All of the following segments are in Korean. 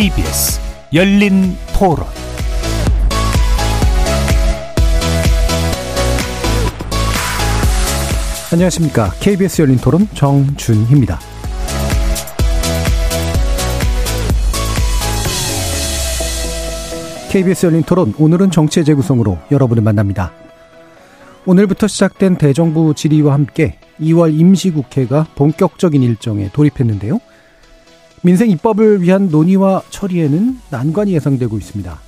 KBS 열린 토론 안녕하십니까. KBS 열린 토론 정준희입니다. KBS 열린 토론 오늘은 정치의 재구성으로 여러분을 만납니다. 오늘부터 시작된 대정부 질의와 함께 2월 임시국회가 본격적인 일정에 돌입했는데요. 민생 입법을 위한 논의와 처리에는 난관이 예상되고 있습니다.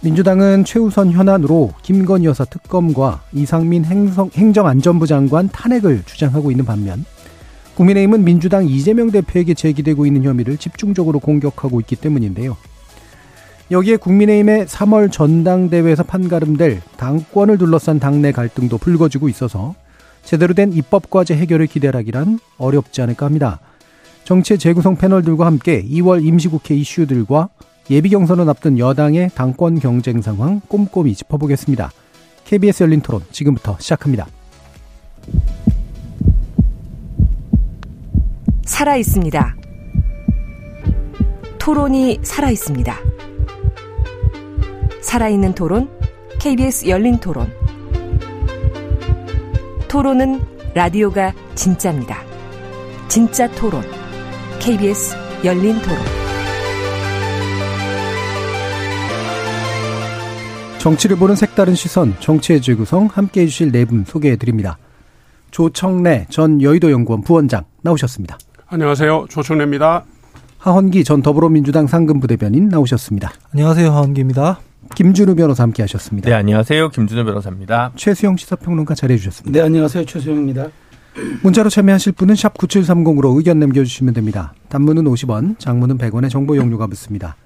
민주당은 최우선 현안으로 김건희 여사 특검과 이상민 행성, 행정안전부 장관 탄핵을 주장하고 있는 반면 국민의힘은 민주당 이재명 대표에게 제기되고 있는 혐의를 집중적으로 공격하고 있기 때문인데요. 여기에 국민의힘의 3월 전당대회에서 판가름될 당권을 둘러싼 당내 갈등도 불거지고 있어서 제대로 된 입법과제 해결을 기대하기란 어렵지 않을까 합니다. 정치의 재구성 패널들과 함께 2월 임시국회 이슈들과 예비 경선을 앞둔 여당의 당권 경쟁 상황 꼼꼼히 짚어보겠습니다. KBS 열린 토론 지금부터 시작합니다. 살아 있습니다. 토론이 살아 있습니다. 살아있는 토론, KBS 열린 토론. 토론은 라디오가 진짜입니다. 진짜 토론, KBS 열린 토론. 정치를 보는 색다른 시선, 정치의 재구성 함께 해주실 네 분 소개해 드립니다. 조청래 전 여의도 연구원 부원장 나오셨습니다. 안녕하세요. 조청래입니다. 하헌기 전 더불어민주당 상근부대변인 나오셨습니다. 안녕하세요. 하헌기입니다. 김준우 변호사 함께 하셨습니다. 네, 안녕하세요. 김준우 변호사입니다. 최수영 시사평론가 자리해 주셨습니다. 네, 안녕하세요. 최수영입니다. 문자로 참여하실 분은 샵 9730으로 의견 남겨주시면 됩니다. 단문은 50원, 장문은 100원의 정보 용료가 붙습니다.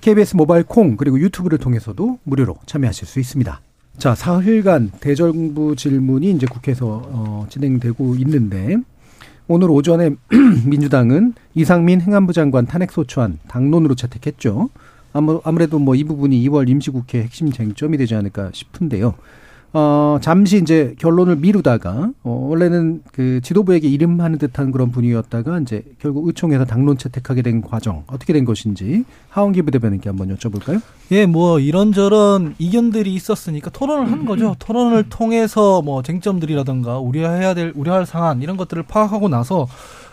KBS 모바일 콩 그리고 유튜브를 통해서도 무료로 참여하실 수 있습니다. 자, 사흘간 대정부 질문이 이제 국회에서 어, 진행되고 있는데 오늘 오전에 민주당은 이상민 행안부 장관 탄핵 소추안 당론으로 채택했죠. 아무, 아무래도 뭐 이 부분이 2월 임시국회 핵심 쟁점이 되지 않을까 싶은데요. 어, 잠시 이제 결론을 미루다가, 어, 원래는 그 지도부에게 이름하는 듯한 그런 분위기였다가 이제 결국 의총에서 당론 채택하게 된 과정, 어떻게 된 것인지 하원기 부대변인께 한번 여쭤볼까요? 예, 뭐 이런저런 이견들이 있었으니까 토론을 한 거죠. 토론을 통해서 뭐 쟁점들이라든가 우려해야 될, 우려할 상황 이런 것들을 파악하고 나서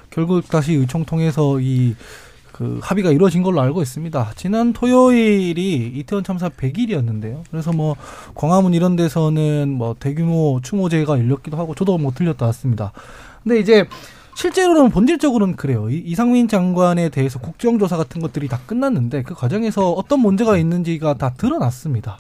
결국 다시 의총 통해서 이 그 합의가 이루어진 걸로 알고 있습니다. 지난 토요일이 이태원 참사 100일이었는데요. 그래서 뭐 광화문 이런 데서는 뭐 대규모 추모제가 열렸기도 하고 저도 뭐 들렸다 왔습니다. 근데 이제 실제로는 본질적으로는 그래요. 이상민 장관에 대해서 국정조사 같은 것들이 다 끝났는데 그 과정에서 어떤 문제가 있는지가 다 드러났습니다.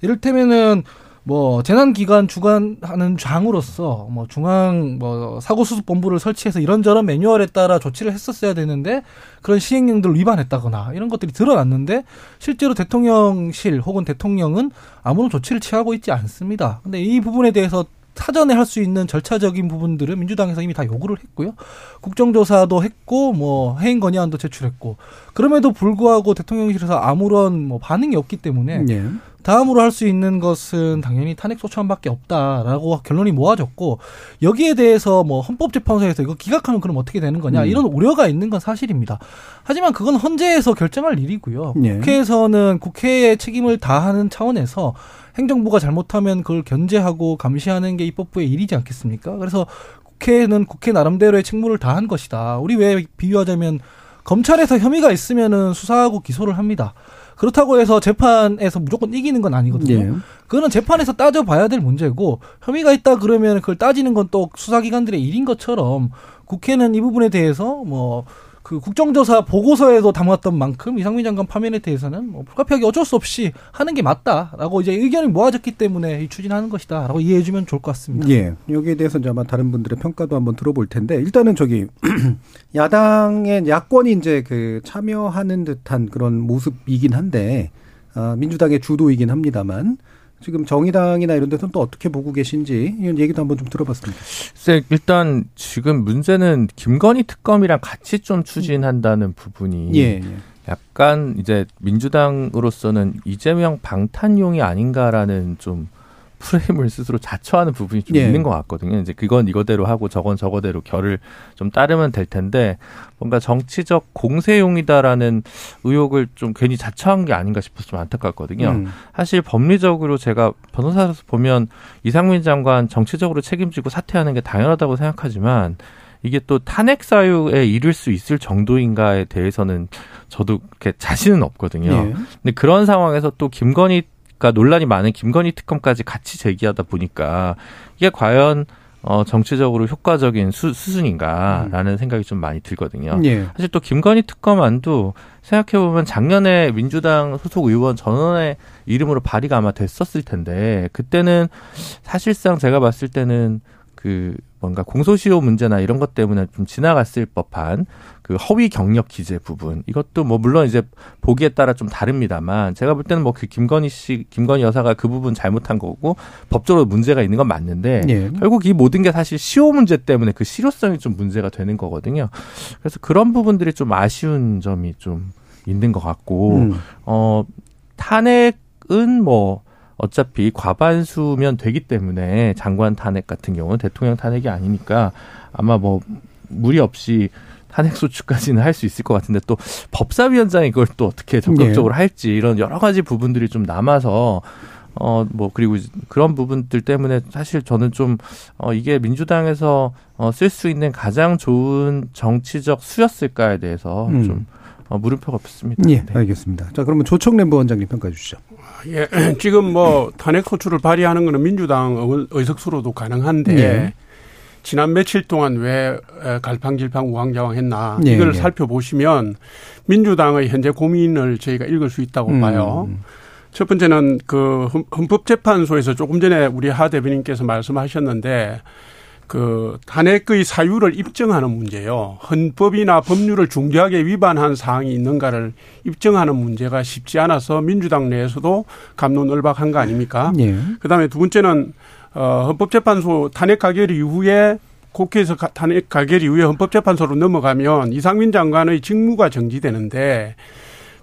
이를테면은 뭐 재난 기관 주관하는 장으로서 뭐 중앙 뭐 사고 수습 본부를 설치해서 이런저런 매뉴얼에 따라 조치를 했었어야 되는데 그런 시행령들을 위반했다거나 이런 것들이 드러났는데 실제로 대통령실 혹은 대통령은 아무런 조치를 취하고 있지 않습니다. 근데 이 부분에 대해서 사전에 할 수 있는 절차적인 부분들은 민주당에서 이미 다 요구를 했고요. 국정조사도 했고 뭐 해임 건의안도 제출했고 그럼에도 불구하고 대통령실에서 아무런 뭐 반응이 없기 때문에 네. 다음으로 할 수 있는 것은 당연히 탄핵 소추안밖에 없다라고 결론이 모아졌고 여기에 대해서 뭐 헌법재판소에서 이거 기각하면 그럼 어떻게 되는 거냐 음. 이런 우려가 있는 건 사실입니다. 하지만 그건 헌재에서 결정할 일이고요. 네. 국회에서는 국회의 책임을 다하는 차원에서 행정부가 잘못하면 그걸 견제하고 감시하는 게 입법부의 일이지 않겠습니까? 그래서 국회는 국회 나름대로의 책무를 다한 것이다. 우리 왜 비유하자면 검찰에서 혐의가 있으면은 수사하고 기소를 합니다. 그렇다고 해서 재판에서 무조건 이기는 건 아니거든요. 네. 그거는 재판에서 따져봐야 될 문제고 혐의가 있다 그러면 그걸 따지는 건 또 수사기관들의 일인 것처럼 국회는 이 부분에 대해서 뭐 그 국정조사 보고서에도 담았던 만큼 이상민 장관 파면에 대해서는 뭐 불가피하게 어쩔 수 없이 하는 게 맞다라고 이제 의견이 모아졌기 때문에 추진하는 것이다라고 이해해주면 좋을 것 같습니다. 예, 여기에 대해서 이제 아마 다른 분들의 평가도 한번 들어볼 텐데 일단은 저기 야당의 야권이 이제 그 참여하는 듯한 그런 모습이긴 한데 아, 민주당의 주도이긴 합니다만 지금 정의당이나 이런 데서는 또 어떻게 보고 계신지 이런 얘기도 한번 좀 들어봤습니다. 네, 일단 지금 문제는 김건희 특검이랑 같이 좀 추진한다는 부분이 예, 예. 약간 이제 민주당으로서는 이재명 방탄용이 아닌가라는 좀 프레임을 스스로 자처하는 부분이 좀 예. 있는 것 같거든요. 이제 그건 이거대로 하고 저건 저거대로 결을 좀 따르면 될 텐데 뭔가 정치적 공세용이다라는 의혹을 좀 괜히 자처한 게 아닌가 싶어서 좀 안타깝거든요. 음. 사실 법리적으로 제가 변호사로서 보면 이상민 장관 정치적으로 책임지고 사퇴하는 게 당연하다고 생각하지만 이게 또 탄핵 사유에 이를 수 있을 정도인가에 대해서는 저도 그렇게 자신은 없거든요. 예. 근데 그런 상황에서 또 김건희 가 논란이 많은 김건희 특검까지 같이 제기하다 보니까 이게 과연 어, 정치적으로 효과적인 수, 수순인가라는 음. 생각이 좀 많이 들거든요. 예. 사실 또 김건희 특검안도 생각해보면 작년에 민주당 소속 의원 전원의 이름으로 발의가 아마 됐었을 텐데, 그때는 사실상 제가 봤을 때는 그 뭔가 공소시효 문제나 이런 것 때문에 좀 지나갔을 법한 그 허위 경력 기재 부분 이것도 뭐 물론 이제 보기에 따라 좀 다릅니다만 제가 볼 때는 뭐 그 김건희 씨 김건희 여사가 그 부분 잘못한 거고 법적으로 문제가 있는 건 맞는데 예. 결국 이 모든 게 사실 시효 문제 때문에 그 실효성이 좀 문제가 되는 거거든요. 그래서 그런 부분들이 좀 아쉬운 점이 좀 있는 것 같고 음. 어 탄핵은 뭐 어차피 과반수면 되기 때문에 장관 탄핵 같은 경우는 대통령 탄핵이 아니니까 아마 뭐 무리 없이 탄핵 소추까지는 할 수 있을 것 같은데 또 법사위원장이 그걸 또 어떻게 적극적으로 네. 할지 이런 여러 가지 부분들이 좀 남아서 어, 뭐, 그리고 그런 부분들 때문에 사실 저는 좀, 어, 이게 민주당에서 어, 쓸 수 있는 가장 좋은 정치적 수였을까에 대해서 음. 좀 어, 물음표가 없습니다. 예, 네. 알겠습니다. 자, 그러면 조청래 부 원장님 평가해 주시죠. 예, 지금 뭐 탄핵 소추를 발의하는 거는 민주당 의석수로도 가능한데 예. 지난 며칠 동안 왜 갈팡질팡 우왕좌왕했나 예, 이걸 예. 살펴보시면 민주당의 현재 고민을 저희가 읽을 수 있다고 음. 봐요. 첫 번째는 그 헌법재판소에서 조금 전에 우리 하 대변인께서 말씀하셨는데 그 탄핵의 사유를 입증하는 문제요. 헌법이나 법률을 중대하게 위반한 사항이 있는가를 입증하는 문제가 쉽지 않아서 민주당 내에서도 감론을박한 거 아닙니까? 예. 그다음에 두 번째는 어 헌법재판소 탄핵 가결 이후에 국회에서 탄핵 가결 이후에 헌법재판소로 넘어가면 이상민 장관의 직무가 정지되는데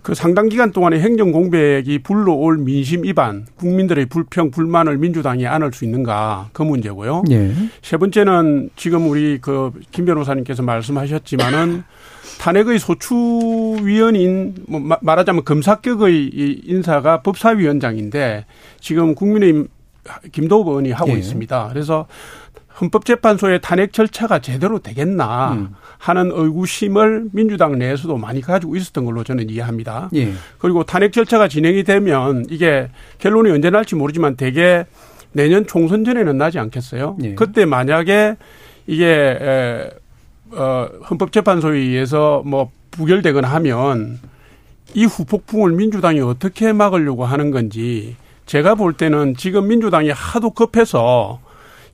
그 상당 기간 동안에 행정 공백이 불러올 민심 위반, 국민들의 불평, 불만을 민주당이 안을 수 있는가 그 문제고요. 예. 세 번째는 지금 우리 그 김 변호사님께서 말씀하셨지만은 탄핵의 소추위원인 뭐 말하자면 검사격의 인사가 법사위원장인데 지금 국민의힘 김도우 의원이 하고 예. 있습니다. 그래서 헌법재판소의 탄핵 절차가 제대로 되겠나 음. 하는 의구심을 민주당 내에서도 많이 가지고 있었던 걸로 저는 이해합니다. 예. 그리고 탄핵 절차가 진행이 되면 이게 결론이 언제 날지 모르지만 대개 내년 총선 전에는 나지 않겠어요? 예. 그때 만약에 이게 에, 어, 헌법재판소에 의해서 뭐 부결되거나 하면 이 후폭풍을 민주당이 어떻게 막으려고 하는 건지 제가 볼 때는 지금 민주당이 하도 급해서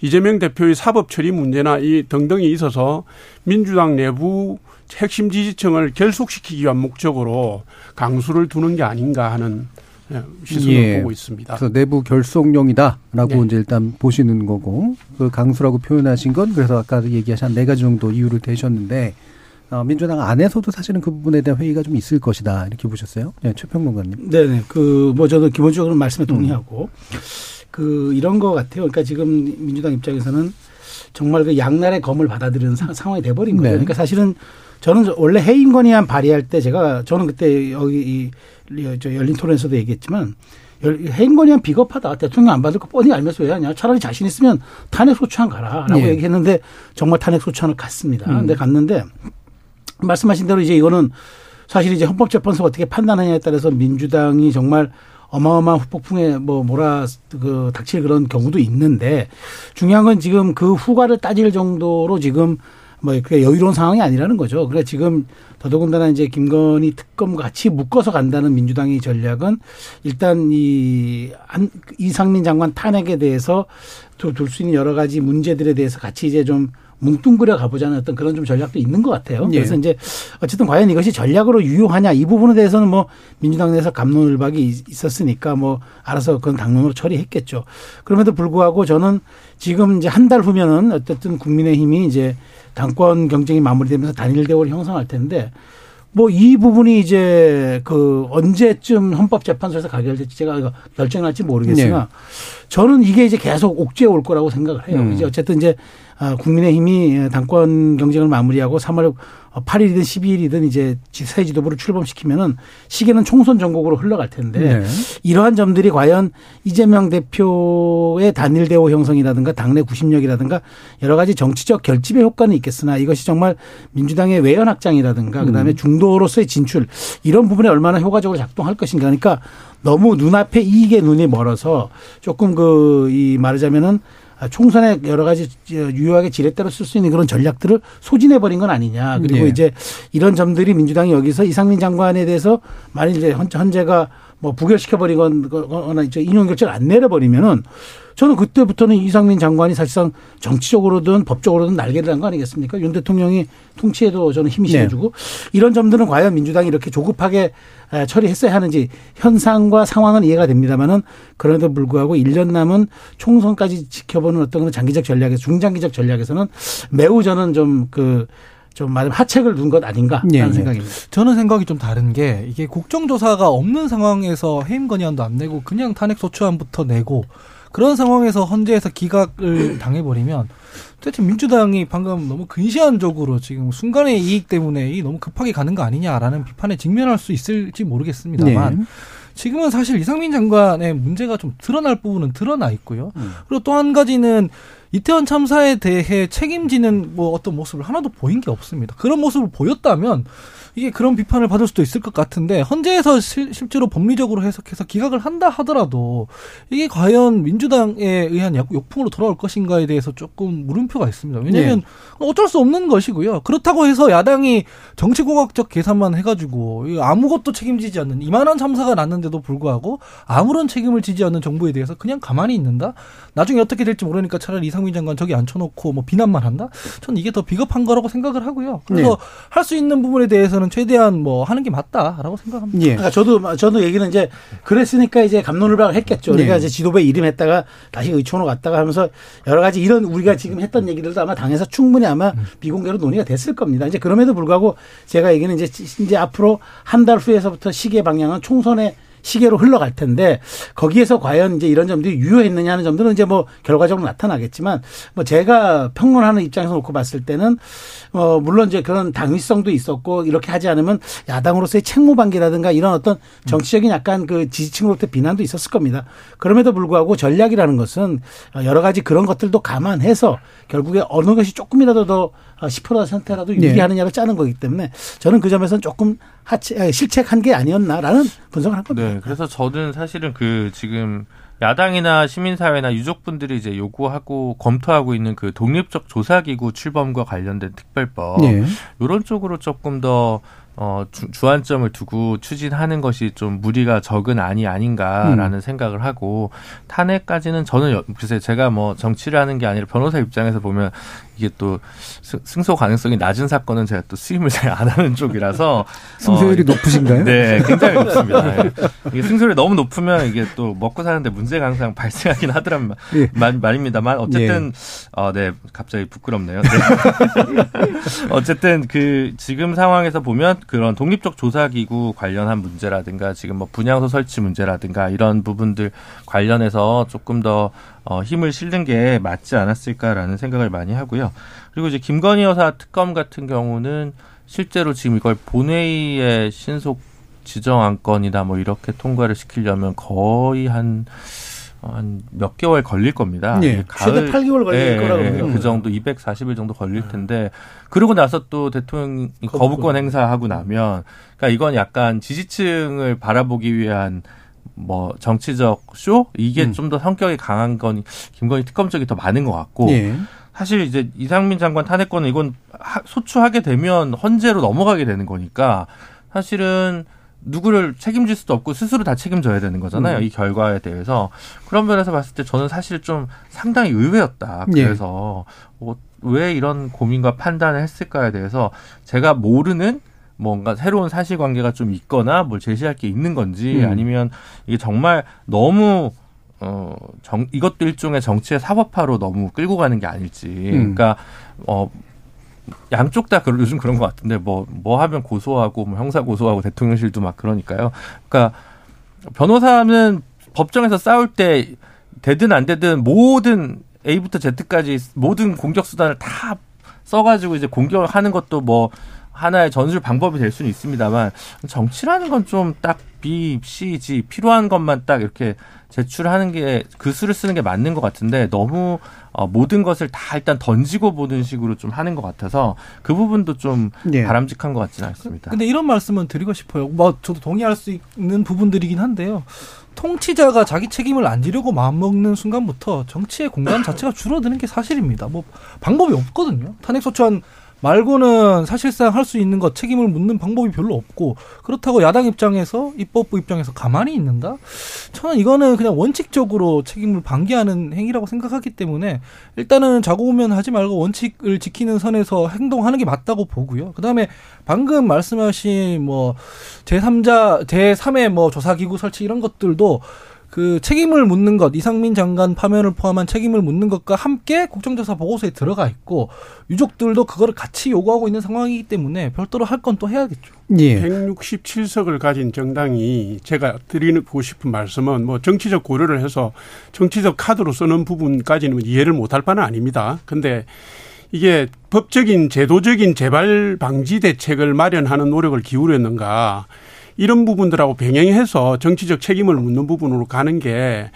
이재명 대표의 사법 처리 문제나 이 등등이 있어서 민주당 내부 핵심 지지층을 결속시키기 위한 목적으로 강수를 두는 게 아닌가 하는 예, 시선을 예. 보고 있습니다. 그래서 내부 결속용이다라고 네. 이제 일단 보시는 거고 그 강수라고 표현하신 건 그래서 아까 얘기하신 네 가지 정도 이유를 대셨는데 어, 민주당 안에서도 사실은 그 부분에 대한 회의가 좀 있을 것이다 이렇게 보셨어요? 네, 최평론가님. 네네. 그 뭐 저도 기본적으로 말씀에 동의하고. 음. 그 이런 것 같아요. 그러니까 지금 민주당 입장에서는 정말 그 양날의 검을 받아들이는 사, 상황이 돼버린 거예요. 네. 그러니까 사실은 저는 원래 해임 건의안 발의할 때 제가 저는 그때 여기 이 저 열린 토론에서도 얘기했지만 해임 건의안 비겁하다. 대통령 안 받을 거 뻔히 알면서 왜 하냐. 차라리 자신 있으면 탄핵 소추안 가라라고 네. 얘기했는데 정말 탄핵 소추안을 갔습니다. 음. 근데 갔는데 말씀하신 대로 이제 이거는 사실 이제 헌법재판소가 어떻게 판단하냐에 따라서 민주당이 정말 어마어마한 후폭풍에 뭐 몰아 그 닥칠 그런 경우도 있는데 중요한 건 지금 그 후과를 따질 정도로 지금 뭐 그게 여유로운 상황이 아니라는 거죠. 그래 지금 더더군다나 이제 김건희 특검 같이 묶어서 간다는 민주당의 전략은 일단 이 이상민 장관 탄핵에 대해서 둘 수 있는 여러 가지 문제들에 대해서 같이 이제 좀 뭉뚱그려 가보자는 어떤 그런 좀 전략도 있는 것 같아요. 예. 그래서 이제 어쨌든 과연 이것이 전략으로 유효하냐 이 부분에 대해서는 뭐 민주당 내에서 감론을박이 있었으니까 뭐 알아서 그건 당론으로 처리했겠죠. 그럼에도 불구하고 저는 지금 이제 한 달 후면은 어쨌든 국민의힘이 이제 당권 경쟁이 마무리되면서 단일 대우를 형성할 텐데 뭐 이 부분이 이제 그 언제쯤 헌법재판소에서 가결될지 제가 결정할지 모르겠으나 네. 저는 이게 이제 계속 옥죄어 올 거라고 생각을 해요. 음. 이제 어쨌든 이제 아, 국민의힘이 당권 경쟁을 마무리하고 3월 8일이든 12일이든 이제 새 지도부를 출범시키면은 시계는 총선 전국으로 흘러갈 텐데 네. 이러한 점들이 과연 이재명 대표의 단일 대우 형성이라든가 당내 구심력이라든가 여러 가지 정치적 결집의 효과는 있겠으나 이것이 정말 민주당의 외연 확장이라든가 그다음에 음. 중도로서의 진출 이런 부분에 얼마나 효과적으로 작동할 것인가 그러니까 너무 눈앞에 이익에 눈이 멀어서 조금 그 이 말하자면은 아, 총선에 여러 가지 유효하게 지렛대로 쓸 수 있는 그런 전략들을 소진해 버린 건 아니냐. 그리고 네. 이제 이런 점들이 민주당이 여기서 이상민 장관에 대해서 만일 이제 현재가 뭐 부결시켜 버리거나 이제 인용 결정을 안 내려 버리면은 저는 그때부터는 이상민 장관이 사실상 정치적으로든 법적으로든 날개를 한거 아니겠습니까? 윤 대통령이 통치에도 저는 힘이 네. 실어주고 네. 이런 점들은 과연 민주당이 이렇게 조급하게 처리했어야 하는지 현상과 상황은 이해가 됩니다만은 그럼에도 불구하고 1년 남은 총선까지 지켜보는 어떤 장기적 전략에서 중장기적 전략에서는 매우 저는 좀그 좀 말하면 하책을 둔 것 아닌가라는 네, 생각입니다. 저는 생각이 좀 다른 게 이게 국정조사가 없는 상황에서 해임 건의안도 안 내고 그냥 탄핵 소추안부터 내고 그런 상황에서 헌재에서 기각을 당해버리면 도대체 민주당이 방금 너무 근시안적으로 지금 순간의 이익 때문에 이 너무 급하게 가는 거 아니냐라는 비판에 직면할 수 있을지 모르겠습니다만 네. 지금은 사실 이상민 장관의 문제가 좀 드러날 부분은 드러나 있고요. 음. 그리고 또 한 가지는 이태원 참사에 대해 책임지는 뭐 어떤 모습을 하나도 보인 게 없습니다. 그런 모습을 보였다면 이게 그런 비판을 받을 수도 있을 것 같은데 헌재에서 실, 실제로 법리적으로 해석해서 기각을 한다 하더라도 이게 과연 민주당에 의한 욕풍으로 돌아올 것인가에 대해서 조금 물음표가 있습니다. 왜냐하면 네. 어쩔 수 없는 것이고요. 그렇다고 해서 야당이 정치공학적 계산만 해가지고 아무것도 책임지지 않는 이만한 참사가 났는데도 불구하고 아무런 책임을 지지 않는 정부에 대해서 그냥 가만히 있는다. 나중에 어떻게 될지 모르니까 차라리 이상민 장관 저기 앉혀놓고 뭐 비난만 한다. 저는 이게 더 비겁한 거라고 생각을 하고요. 그래서 네. 할수 있는 부분에 대해서는 저는 최대한 뭐 하는 게 맞다라고 생각합니다. 예. 그러니까 저도 저도 얘기는 이제 그랬으니까 이제 감론을박을 했겠죠. 우리가 네. 이제 지도부에 이름했다가 다시 의총으로 갔다가 하면서 여러 가지 이런 우리가 지금 했던 얘기들도 아마 당에서 충분히 아마 비공개로 논의가 됐을 겁니다. 이제 그럼에도 불구하고 제가 얘기는 이제 이제 앞으로 한 달 후에서부터 시계 방향은 총선에 시계로 흘러갈 텐데 거기에서 과연 이제 이런 점들이 유효했느냐 하는 점들은 이제 뭐 결과적으로 나타나겠지만 뭐 제가 평론하는 입장에서 놓고 봤을 때는 어 물론 이제 그런 당위성도 있었고 이렇게 하지 않으면 야당으로서의 책무방기라든가 이런 어떤 정치적인 약간 그 지지층으로부터 비난도 있었을 겁니다. 그럼에도 불구하고 전략이라는 것은 여러 가지 그런 것들도 감안해서 결국에 어느 것이 조금이라도 더 10%라도 유리하느냐를 짜는 거기 때문에 저는 그 점에서는 조금 하체, 실책한 게 아니었나라는 분석을 한 겁니다. 네, 그래서 저는 사실은 그 지금 야당이나 시민사회나 유족분들이 이제 요구하고 검토하고 있는 그 독립적 조사기구 출범과 관련된 특별법 네. 이런 쪽으로 조금 더 어, 주, 주안점을 두고 추진하는 것이 좀 무리가 적은 아니 아닌가라는 음. 생각을 하고 탄핵까지는 저는 글쎄 제가 뭐 정치를 하는 게 아니라 변호사 입장에서 보면 이게 또 승소 가능성이 낮은 사건은 제가 또 수임을 잘 안 하는 쪽이라서 승소율이 어, 높으신가요? 네, 굉장히 높습니다. 네. 이게 승소율이 너무 높으면 이게 또 먹고 사는데 문제가 항상 발생하긴 하더란 예. 말, 말입니다만 어쨌든 예. 어, 네, 갑자기 부끄럽네요. 네. 어쨌든 그 지금 상황에서 보면 그런 독립적 조사기구 관련한 문제라든가 지금 뭐 분양소 설치 문제라든가 이런 부분들 관련해서 조금 더 어, 힘을 실는 게 맞지 않았을까라는 생각을 많이 하고요. 그리고 이제 김건희 여사 특검 같은 경우는 실제로 지금 이걸 본회의에 신속 지정 안건이다 뭐 이렇게 통과를 시키려면 거의 한 한몇 개월 걸릴 겁니다. 네, 가을, 최대 8개월 걸릴 네, 거라고 네, 그 정도 240일 정도 걸릴 텐데 그러고 나서 또 대통령이 거부권 행사하고 나면 그러니까 이건 약간 지지층을 바라보기 위한 뭐 정치적 쇼 이게 음. 좀더 성격이 강한 건 김건희 특검 쪽이 더 많은 것 같고 예. 사실 이제 이상민 장관 탄핵권은 이건 소추하게 되면 헌재로 넘어가게 되는 거니까 사실은 누구를 책임질 수도 없고 스스로 다 책임져야 되는 거잖아요. 음. 이 결과에 대해서 그런 면에서 봤을 때 저는 사실 좀 상당히 의외였다. 예. 그래서 예. 뭐 왜 이런 고민과 판단을 했을까에 대해서 제가 모르는 뭔가 새로운 사실관계가 좀 있거나 뭘 제시할 게 있는 건지 음. 아니면 이게 정말 너무 어, 정, 이것도 일종의 정치의 사법화로 너무 끌고 가는 게 아닐지. 음. 그러니까, 어, 양쪽 다 요즘 그런 것 같은데 뭐뭐 뭐 하면 고소하고 뭐 형사 고소하고 대통령실도 막 그러니까요. 그러니까 변호사는 법정에서 싸울 때 되든 안 되든 모든 A부터 Z까지 모든 공격 수단을 다 써가지고 이제 공격을 하는 것도 뭐 하나의 전술 방법이 될 수는 있습니다만 정치라는 건 좀 딱 B, C, G 필요한 것만 딱 이렇게 제출하는 게 그 수를 쓰는 게 맞는 것 같은데 너무 어, 모든 것을 다 일단 던지고 보는 식으로 좀 하는 것 같아서 그 부분도 좀 예. 바람직한 것 같지는 않습니다. 근데 이런 말씀은 드리고 싶어요. 뭐 저도 동의할 수 있는 부분들이긴 한데요. 통치자가 자기 책임을 안 지려고 마음먹는 순간부터 정치의 공간 자체가 줄어드는 게 사실입니다. 뭐 방법이 없거든요. 탄핵소추안 말고는 사실상 할 수 있는 것 책임을 묻는 방법이 별로 없고 그렇다고 야당 입장에서 입법부 입장에서 가만히 있는다? 저는 이거는 그냥 원칙적으로 책임을 방기하는 행위라고 생각하기 때문에 일단은 자고 오면 하지 말고 원칙을 지키는 선에서 행동하는 게 맞다고 보고요. 그다음에 방금 말씀하신 뭐 제3자 제3의 뭐 조사기구 설치 이런 것들도 그 책임을 묻는 것, 이상민 장관 파면을 포함한 책임을 묻는 것과 함께 국정조사 보고서에 들어가 있고 유족들도 그거를 같이 요구하고 있는 상황이기 때문에 별도로 할 건 또 해야겠죠. 예. 167석을 가진 정당이 제가 드리고 싶은 말씀은 뭐 정치적 고려를 해서 정치적 카드로 쓰는 부분까지는 이해를 못할 바는 아닙니다. 근데 이게 법적인 제도적인 재발 방지 대책을 마련하는 노력을 기울였는가 이런 부분들하고 병행해서 정치적 책임을 묻는 부분으로 가는 게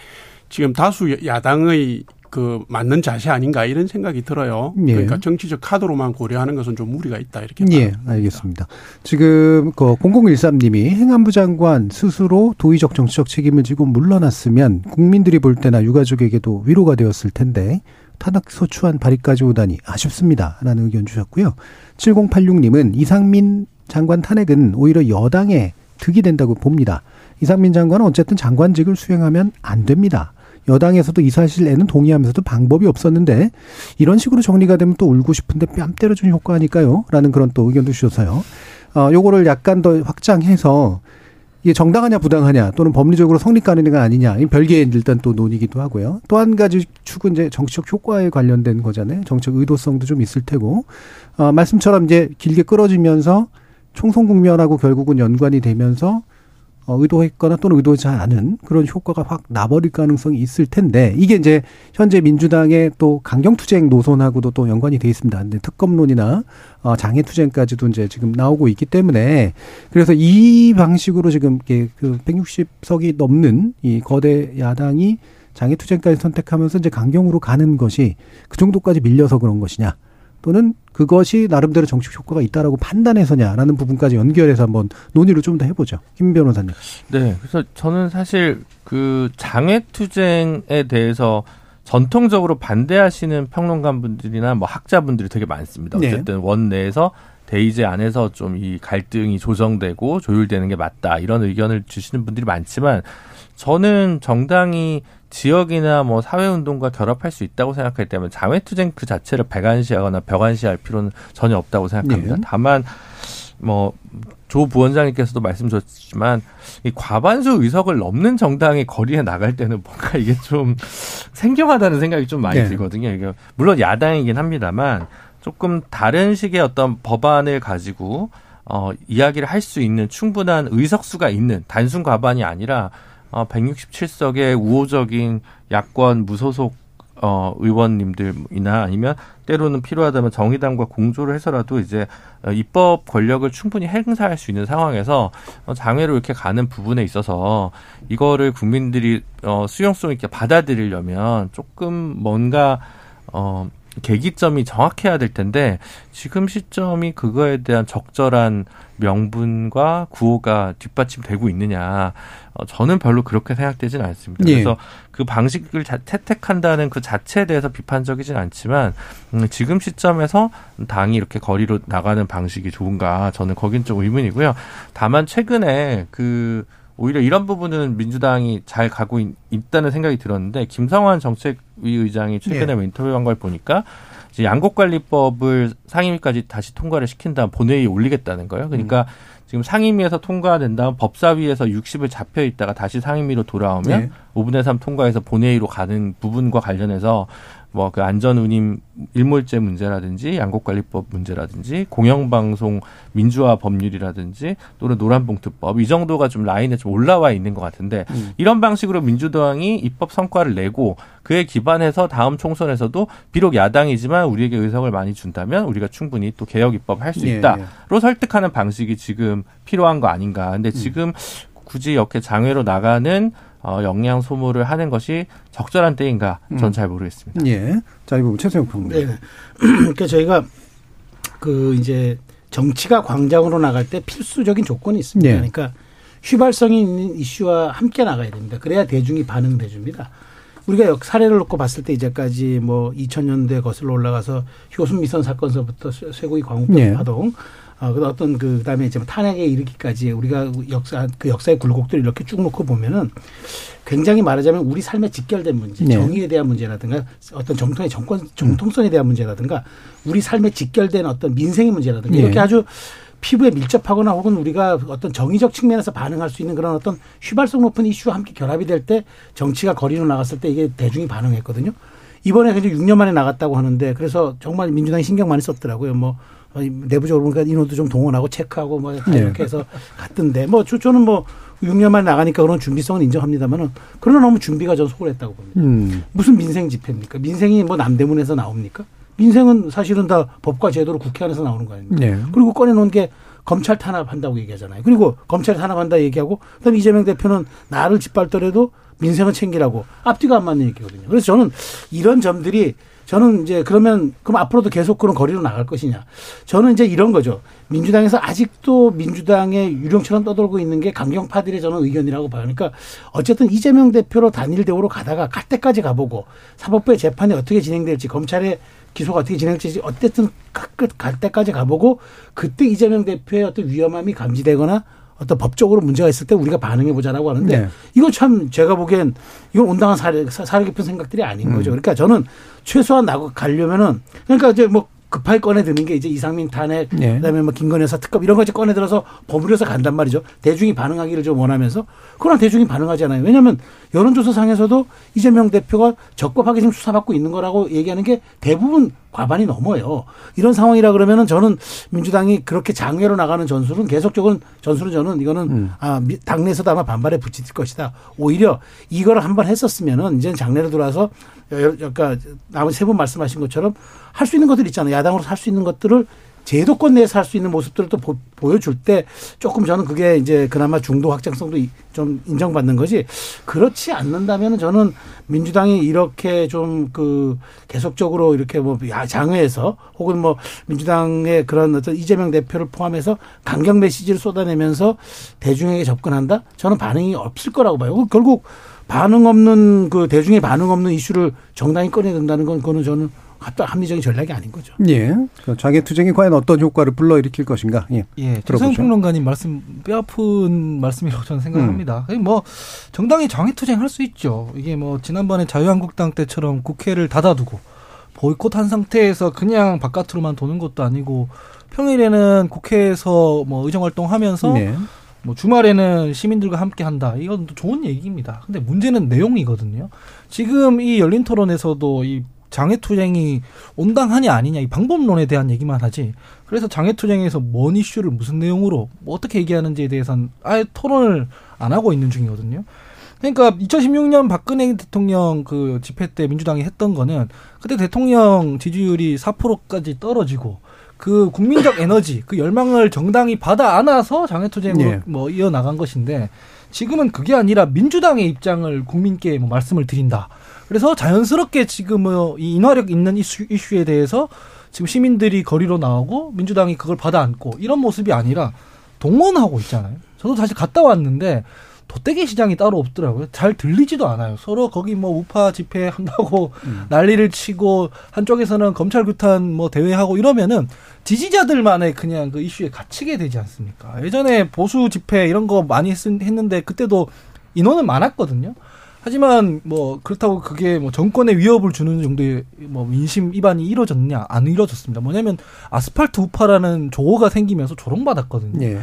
지금 다수 야당의 그 맞는 자세 아닌가 이런 생각이 들어요. 예. 그러니까 정치적 카드로만 고려하는 것은 좀 무리가 있다 이렇게. 예, 알겠습니다. 지금 그 0013님이 행안부 장관 스스로 도의적 정치적 책임을 지고 물러났으면 국민들이 볼 때나 유가족에게도 위로가 되었을 텐데 탄핵 소추안 발의까지 오다니 아쉽습니다라는 의견 주셨고요. 7086님은 이상민 장관 탄핵은 오히려 여당의 득이 된다고 봅니다. 이상민 장관은 어쨌든 장관직을 수행하면 안 됩니다. 여당에서도 이 사실에는 동의하면서도 방법이 없었는데 이런 식으로 정리가 되면 또 울고 싶은데 뺨 때려주는 효과 아닐까요? 라는 그런 또 의견도 주셔서요. 어, 요거를 약간 더 확장해서 이게 정당하냐 부당하냐 또는 법리적으로 성립 가능가 아니냐 이 별개의 일단 또 논의기도 하고요. 또 한 가지 축은 이제 정치적 효과에 관련된 거잖아요. 정치적 의도성도 좀 있을 테고 어, 말씀처럼 이제 길게 끌어지면서 총선 국면하고 결국은 연관이 되면서 어, 의도했거나 또는 의도하지 않은 그런 효과가 확 나버릴 가능성이 있을 텐데 이게 이제 현재 민주당의 또 강경투쟁 노선하고도 또 연관이 돼 있습니다. 근데 특검론이나 어, 장애투쟁까지도 이제 지금 나오고 있기 때문에 그래서 이 방식으로 지금 그 160석이 넘는 이 거대 야당이 장애투쟁까지 선택하면서 이제 강경으로 가는 것이 그 정도까지 밀려서 그런 것이냐. 또는 그것이 나름대로 정책 효과가 있다라고 판단해서냐라는 부분까지 연결해서 한번 논의를 좀 더 해보죠. 김 변호사님. 네. 그래서 저는 사실 그 장애투쟁에 대해서 전통적으로 반대하시는 평론가분들이나 뭐 학자분들이 되게 많습니다. 네. 어쨌든 네. 원 내에서 대의제 안에서 좀 이 갈등이 조정되고 조율되는 게 맞다 이런 의견을 주시는 분들이 많지만 저는 정당이 지역이나 뭐 사회운동과 결합할 수 있다고 생각할 때면 자회투쟁 그 자체를 배관시하거나 벽관시할 필요는 전혀 없다고 생각합니다. 네. 다만 뭐 조 부원장님께서도 말씀 주셨지만 이 과반수 의석을 넘는 정당이 거리에 나갈 때는 뭔가 이게 좀 생경하다는 생각이 좀 많이 네. 들거든요. 이게 물론 야당이긴 합니다만 조금 다른 식의 어떤 법안을 가지고 어 이야기를 할 수 있는 충분한 의석수가 있는 단순 과반이 아니라 어, 167석의 우호적인 야권 무소속 어, 의원님들이나 아니면 때로는 필요하다면 정의당과 공조를 해서라도 이제 어, 입법 권력을 충분히 행사할 수 있는 상황에서 어, 장외로 이렇게 가는 부분에 있어서 이거를 국민들이 어, 수용성 있게 받아들이려면 조금 뭔가 어, 계기점이 정확해야 될 텐데 지금 시점이 그거에 대한 적절한 명분과 구호가 뒷받침되고 있느냐 어, 저는 별로 그렇게 생각되지는 않습니다. 예. 그래서 그 방식을 자, 채택한다는 그 자체에 대해서 비판적이진 않지만 음, 지금 시점에서 당이 이렇게 거리로 나가는 방식이 좋은가 저는 거긴 좀 의문이고요. 다만 최근에 그 오히려 이런 부분은 민주당이 잘 가고 있, 다는 생각이 들었는데 김성환 정책위 의장이 최근에 예. 인터뷰한 걸 보니까 이제 양곡관리법을 상임위까지 다시 통과를 시킨 다음 본회의에 올리겠다는 거예요. 그러니까 음. 지금 상임위에서 통과된 다음 법사위에서 60을 잡혀 있다가 다시 상임위로 돌아오면 네. 5분의 3 통과해서 본회의로 가는 부분과 관련해서 뭐 그 안전 운임 일몰제 문제라든지 양곡관리법 문제라든지 공영방송 민주화 법률이라든지 또는 노란봉투법 이 정도가 좀 라인에 좀 올라와 있는 것 같은데 음. 이런 방식으로 민주당이 입법 성과를 내고 그에 기반해서 다음 총선에서도 비록 야당이지만 우리에게 의석을 많이 준다면 우리가 충분히 또 개혁 입법 할 수 있다로 예, 예. 설득하는 방식이 지금 필요한 거 아닌가. 근데 음. 지금 음. 굳이 이렇게 장외로 나가는 어, 역량 소모를 하는 것이 적절한 때인가 전잘 음. 모르겠습니다. 예. 자, 이 부분 최소영 평론. 네. 그러니까 저희가 그 이제 정치가 광장으로 나갈 때 필수적인 조건이 있습니다. 예. 그러니까 휘발성이 있는 이슈와 함께 나가야 됩니다. 그래야 대중이 반응돼 줍니다. 우리가 역 사례를 놓고 봤을 때 이제까지 뭐 2000년대 거슬러 올라가서 효순 미선 사건서부터 쇠고기 광우병 예. 파동 어, 그 어떤 그 그다음에 이제 뭐 탄핵에 이르기까지 우리가 역사 그 역사의 굴곡들을 이렇게 쭉 놓고 보면은 굉장히 말하자면 우리 삶에 직결된 문제, 네. 정의에 대한 문제라든가 어떤 정통의 정권 정통성에 대한 문제라든가 우리 삶에 직결된 어떤 민생의 문제라든가 네. 이렇게 아주 피부에 밀접하거나 혹은 우리가 어떤 정의적 측면에서 반응할 수 있는 그런 어떤 휘발성 높은 이슈와 함께 결합이 될 때 정치가 거리로 나갔을 때 이게 대중이 반응했거든요. 이번에 이제 6년 만에 나갔다고 하는데 그래서 정말 민주당이 신경 많이 썼더라고요. 뭐 내부적으로 보니까 인원도 좀 동원하고 체크하고 뭐 네. 이렇게 해서 갔던데 뭐 저, 저는 뭐 6년 만에 나가니까 그런 준비성은 인정합니다만은 그러나 너무 준비가 전 소홀했다고 봅니다. 음. 무슨 민생 집회입니까? 민생이 뭐 남대문에서 나옵니까? 민생은 사실은 다 법과 제도로 국회 안에서 나오는 거 아닙니까? 네. 그리고 꺼내놓은 게 검찰 탄압한다고 얘기하잖아요. 그리고 검찰 탄압한다 얘기하고 그다음에 이재명 대표는 나를 짓밟더라도 민생은 챙기라고 앞뒤가 안 맞는 얘기거든요. 그래서 저는 이런 점들이 저는 이제 그러면 그럼 앞으로도 계속 그런 거리로 나갈 것이냐. 저는 이제 이런 거죠. 민주당에서 아직도 민주당의 유령처럼 떠돌고 있는 게 강경파들의 저는 의견이라고 봐요. 그러니까 어쨌든 이재명 대표로 단일 대우로 가다가 갈 때까지 가보고 사법부의 재판이 어떻게 진행될지 검찰의 기소가 어떻게 진행될지 어쨌든 끝 갈 때까지 가보고 그때 이재명 대표의 어떤 위험함이 감지되거나 어떤 법적으로 문제가 있을 때 우리가 반응해 보자라고 하는데 네. 이거 참 제가 보기엔 이건 온당한 사례 사례 깊은 생각들이 아닌 거죠. 음. 그러니까 저는 최소한 나고 가려면은 그러니까 이제 뭐 급하게 꺼내 드는 게 이제 이상민 탄핵 네. 그다음에 뭐 김건희 여사 특검 이런 거지 꺼내 들어서 버무려서 간단 말이죠. 대중이 반응하기를 좀 원하면서 그러나 대중이 반응하지 않아요. 왜냐하면 여론조사 상에서도 이재명 대표가 적법하게 지금 수사받고 있는 거라고 얘기하는 게 대부분 과반이 넘어요. 이런 상황이라 그러면은 저는 민주당이 그렇게 장외로 나가는 전술은 계속적으로 전술은 저는 이거는 음. 아 당내에서도 아마 반발에 붙일 것이다. 오히려 이거를 한번 했었으면은 이제는 장내로 들어와서 그러니까 나머지 세 분 말씀하신 것처럼 할 수 있는 것들 있잖아요. 야당으로 할수 있는 것들을 제도권 내에서 할 수 있는 모습들을 또 보, 보여줄 때 조금 저는 그게 이제 그나마 중도 확장성도 좀 인정받는 거지 그렇지 않는다면 저는 민주당이 이렇게 좀 그 계속적으로 이렇게 뭐 장외에서 혹은 뭐 민주당의 그런 어떤 이재명 대표를 포함해서 강경 메시지를 쏟아내면서 대중에게 접근한다 저는 반응이 없을 거라고 봐요. 결국 반응 없는 그 대중의 반응 없는 이슈를 정당이 꺼내든다는 건 그거는 저는 합리적인 전략이 아닌 거죠. 예. 그 장애 투쟁이 과연 어떤 효과를 불러일으킬 것인가. 예. 예. 최성 평론가님 말씀 뼈아픈 말씀이라고 저는 생각합니다. 음. 뭐 정당이 장애 투쟁 할 수 있죠. 이게 뭐 지난번에 자유한국당 때처럼 국회를 닫아두고 보이콧한 상태에서 그냥 바깥으로만 도는 것도 아니고 평일에는 국회에서 뭐 의정 활동하면서 네. 뭐 주말에는 시민들과 함께 한다. 이건 좋은 얘기입니다. 근데 문제는 내용이거든요. 지금 이 열린 토론에서도 이 장애투쟁이 온당하냐 아니냐 이 방법론에 대한 얘기만 하지. 그래서 장애투쟁에서 뭔 이슈를 무슨 내용으로 뭐 어떻게 얘기하는지에 대해서는 아예 토론을 안 하고 있는 중이거든요. 그러니까 2016년 박근혜 대통령 그 집회 때 민주당이 했던 거는 그때 대통령 지지율이 4%까지 떨어지고 그 국민적 에너지, 그 열망을 정당이 받아 안아서 장애투쟁으로 네. 뭐 이어나간 것인데 지금은 그게 아니라 민주당의 입장을 국민께 뭐 말씀을 드린다. 그래서 자연스럽게 지금 뭐이 인화력 있는 이슈, 이슈에 대해서 지금 시민들이 거리로 나오고 민주당이 그걸 받아 안고 이런 모습이 아니라 동원하고 있잖아요. 저도 사실 갔다 왔는데 도떼기 시장이 따로 없더라고요. 잘 들리지도 않아요. 서로 거기 뭐 우파 집회 한다고 음. 난리를 치고 한쪽에서는 검찰 규탄 뭐 대회하고 이러면은 지지자들만의 그냥 그 이슈에 갇히게 되지 않습니까? 예전에 보수 집회 이런 거 많이 했, 했는데 그때도 인원은 많았거든요. 하지만 뭐 그렇다고 그게 뭐 정권에 위협을 주는 정도의 뭐 민심 위반이 이루어졌냐 안 이루어졌습니다. 뭐냐면 아스팔트 우파라는 조어가 생기면서 조롱받았거든요. 예.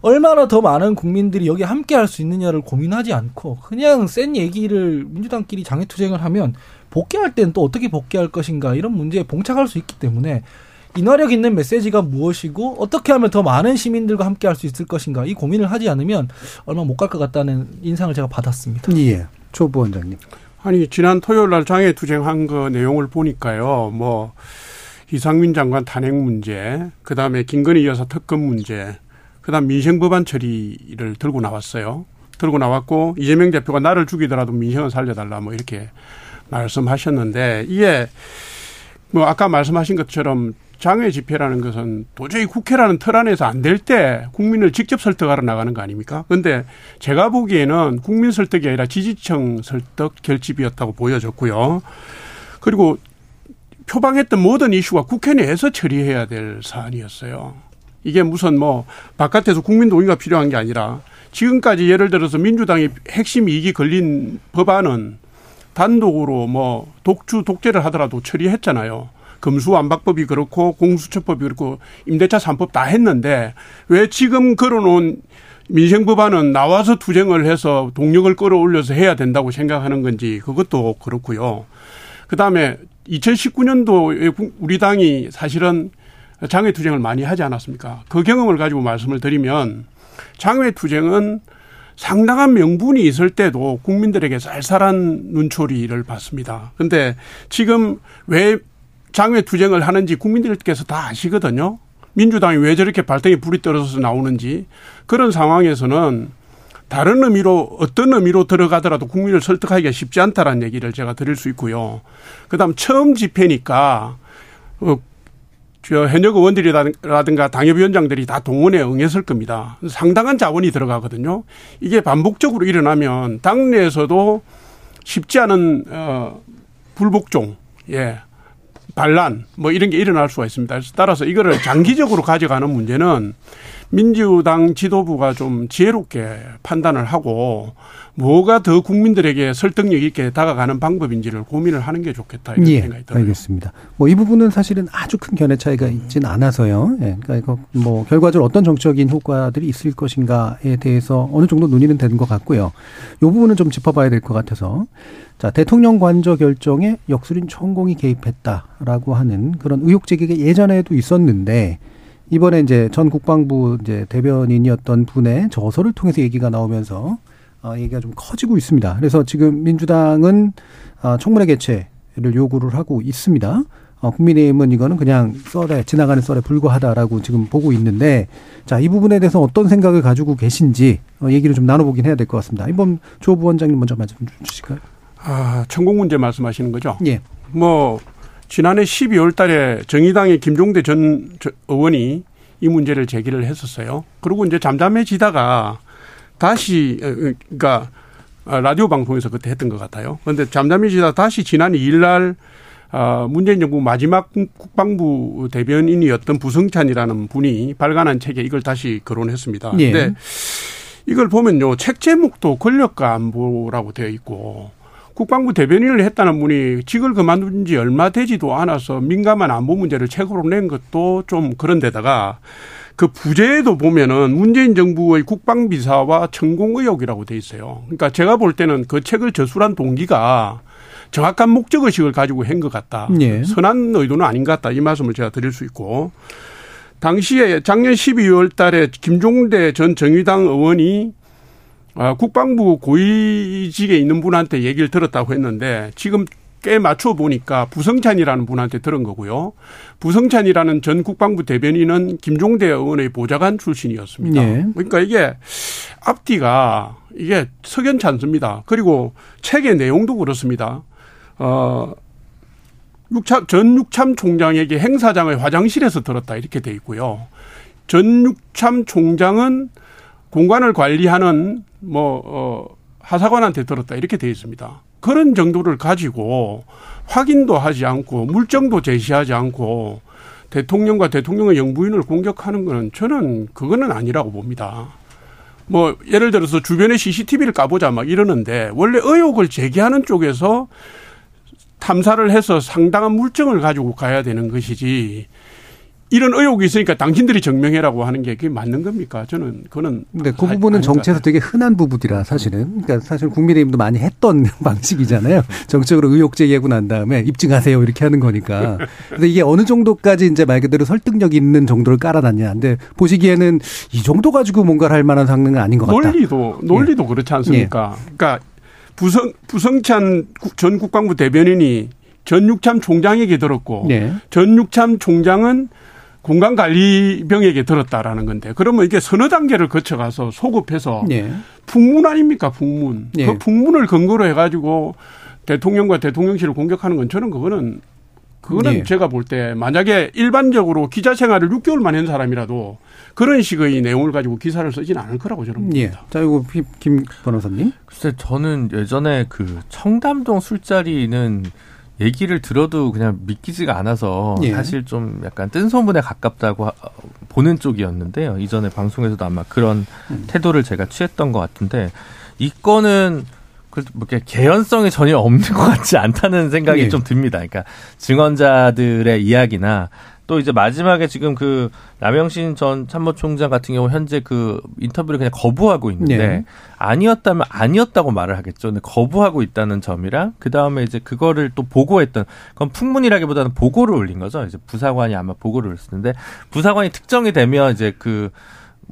얼마나 더 많은 국민들이 여기 함께 할 수 있느냐를 고민하지 않고 그냥 센 얘기를 민주당끼리 장애투쟁을 하면 복귀할 때는 또 어떻게 복귀할 것인가 이런 문제에 봉착할 수 있기 때문에 인화력 있는 메시지가 무엇이고 어떻게 하면 더 많은 시민들과 함께 할 수 있을 것인가 이 고민을 하지 않으면 얼마 못 갈 것 같다는 인상을 제가 받았습니다. 예. 조 부원장님. 아니 지난 토요일 날 장애 투쟁한 거 내용을 보니까요. 뭐 이상민 장관 탄핵 문제, 그다음에 김건희 여사 특검 문제, 그다음 민생 법안 처리를 들고 나왔어요. 들고 나왔고 이재명 대표가 나를 죽이더라도 민생은 살려달라 뭐 이렇게 말씀하셨는데 이게 뭐 아까 말씀하신 것처럼 장외 집회라는 것은 도저히 국회라는 틀 안에서 안 될 때 국민을 직접 설득하러 나가는 거 아닙니까? 그런데 제가 보기에는 국민 설득이 아니라 지지층 설득 결집이었다고 보여졌고요. 그리고 표방했던 모든 이슈가 국회 내에서 처리해야 될 사안이었어요. 이게 무슨 뭐 바깥에서 국민 동의가 필요한 게 아니라 지금까지 예를 들어서 민주당이 핵심 이익이 걸린 법안은 단독으로 뭐 독주 독재를 하더라도 처리했잖아요. 금수완박법이 그렇고 공수처법이 그렇고 임대차 3법 다 했는데 왜 지금 걸어놓은 민생법안은 나와서 투쟁을 해서 동력을 끌어올려서 해야 된다고 생각하는 건지 그것도 그렇고요. 그 다음에 2019년도 우리 당이 사실은 장외 투쟁을 많이 하지 않았습니까? 그 경험을 가지고 말씀을 드리면 장외 투쟁은 상당한 명분이 있을 때도 국민들에게 쌀쌀한 눈초리를 받습니다. 근데 지금 왜 장외 투쟁을 하는지 국민들께서 다 아시거든요. 민주당이 왜 저렇게 발등에 불이 떨어져서 나오는지 그런 상황에서는 다른 의미로 어떤 의미로 들어가더라도 국민을 설득하기가 쉽지 않다라는 얘기를 제가 드릴 수 있고요. 그다음 처음 집회니까 어, 저 현역 의원들이라든가 당협위원장들이 다 동원에 응했을 겁니다. 상당한 자원이 들어가거든요. 이게 반복적으로 일어나면 당내에서도 쉽지 않은 어 불복종, 예, 반란 뭐 이런 게 일어날 수가 있습니다. 따라서 이거를 장기적으로 가져가는 문제는 민주당 지도부가 좀 지혜롭게 판단을 하고 뭐가 더 국민들에게 설득력 있게 다가가는 방법인지를 고민을 하는 게 좋겠다 이런 예, 생각이 들어요. 알겠습니다. 뭐 이 부분은 사실은 아주 큰 견해 차이가 있지는 않아서요. 예, 그러니까 이거 뭐 결과적으로 어떤 정적인 효과들이 있을 것인가에 대해서 어느 정도 논의는 되는 것 같고요. 이 부분은 좀 짚어봐야 될 것 같아서 자 대통령 관저 결정에 역술인 천공이 개입했다라고 하는 그런 의혹 제기가 예전에도 있었는데 이번에 이제 전 국방부 이제 대변인이었던 분의 저서를 통해서 얘기가 나오면서 어, 얘기가 좀 커지고 있습니다. 그래서 지금 민주당은 어, 청문회 개최를 요구를 하고 있습니다. 어, 국민의힘은 이거는 그냥 썰에 지나가는 썰에 불과하다라고 지금 보고 있는데 자 이 부분에 대해서 어떤 생각을 가지고 계신지 어, 얘기를 좀 나눠보긴 해야 될 것 같습니다. 이번 조 부원장님 먼저 말씀 좀 주실까요? 아 천공 문제 말씀하시는 거죠? 예. 뭐 지난해 12월 달에 정의당의 김종대 전 의원이 이 문제를 제기를 했었어요. 그리고 이제 잠잠해지다가 다시 어, 그러니까 라디오 방송에서 그때 했던 것 같아요. 그런데 잠잠해지다 다시 지난 2일날 어, 문재인 정부 마지막 국방부 대변인이었던 부성찬이라는 분이 발간한 책에 이걸 다시 거론했습니다. 예. 근데 이걸 보면요. 책 제목도 권력과 안보라고 되어 있고 국방부 대변인을 했다는 분이 직을 그만둔 지 얼마 되지도 않아서 민감한 안보 문제를 책으로 낸 것도 좀 그런데다가 그 부제에도 보면은 문재인 정부의 국방비사와 천공 의혹이라고 돼 있어요. 그러니까 제가 볼 때는 그 책을 저술한 동기가 정확한 목적 의식을 가지고 한 것 같다. 예. 선한 의도는 아닌 것 같다. 이 말씀을 제가 드릴 수 있고 당시에 작년 12월 달에 김종대 전 정의당 의원이 아, 국방부 고위직에 있는 분한테 얘기를 들었다고 했는데 지금 꽤 맞춰 보니까 부성찬이라는 분한테 들은 거고요. 부성찬이라는 전 국방부 대변인은 김종대 의원의 보좌관 출신이었습니다. 네. 그러니까 이게 앞뒤가 이게 석연치 않습니다. 그리고 책의 내용도 그렇습니다. 어, 육참, 전 육참 총장에게 행사장의 화장실에서 들었다 이렇게 돼 있고요. 전 육참 총장은 공간을 관리하는 뭐, 어, 하사관한테 들었다 이렇게 돼 있습니다. 그런 정도를 가지고 확인도 하지 않고 물정도 제시하지 않고 대통령과 대통령의 영부인을 공격하는 거는 저는 그거는 아니라고 봅니다. 뭐 예를 들어서 주변에 CCTV를 까보자 막 이러는데 원래 의혹을 제기하는 쪽에서 탐사를 해서 상당한 물증을 가지고 가야 되는 것이지 이런 의혹이 있으니까 당신들이 증명해라고 하는 게 그게 맞는 겁니까? 저는 그거는. 근데 그 부분은 정치에서 되게 흔한 부분이라 사실은. 그러니까 사실 국민의힘도 많이 했던 방식이잖아요. 정적으로 의혹 제기하고 난 다음에 입증하세요 이렇게 하는 거니까. 근데 이게 어느 정도까지 이제 말 그대로 설득력 있는 정도를 깔아놨냐. 근데 보시기에는 이 정도 가지고 뭔가를 할 만한 상황은 아닌 것 같다. 논리도 논리도 예. 그렇지 않습니까? 예. 그러니까 부성 부성찬 전 국방부 대변인이 전육참 총장에게 들었고 네. 전육참 총장은 공간관리병에게 들었다라는 건데 그러면 이게 서너 단계를 거쳐가서 소급해서 네. 풍문 아닙니까 풍문 네. 그 풍문을 근거로 해가지고 대통령과 대통령실을 공격하는 건 저는 그거는 그거는 네. 제가 볼 때 만약에 일반적으로 기자 생활을 6개월만 한 사람이라도 그런 식의 내용을 가지고 기사를 쓰지는 않을 거라고 저는 봅니다. 예. 자, 이거 김 변호사님. 글쎄, 저는 예전에 그 청담동 술자리는 얘기를 들어도 그냥 믿기지가 않아서 예. 사실 좀 약간 뜬 소문에 가깝다고 보는 쪽이었는데요. 이전에 방송에서도 아마 그런 음. 태도를 제가 취했던 것 같은데 이 건은 뭐 개연성이 전혀 없는 것 같지 않다는 생각이 예. 좀 듭니다. 그러니까 증언자들의 이야기나 또 이제 마지막에 지금 그 남영신 전 참모총장 같은 경우 현재 그 인터뷰를 그냥 거부하고 있는데 네. 아니었다면 아니었다고 말을 하겠죠. 근데 거부하고 있다는 점이랑 그 다음에 이제 그거를 또 보고했던 그건 풍문이라기보다는 보고를 올린 거죠. 이제 부사관이 아마 보고를 했었는데 부사관이 특정이 되면 이제 그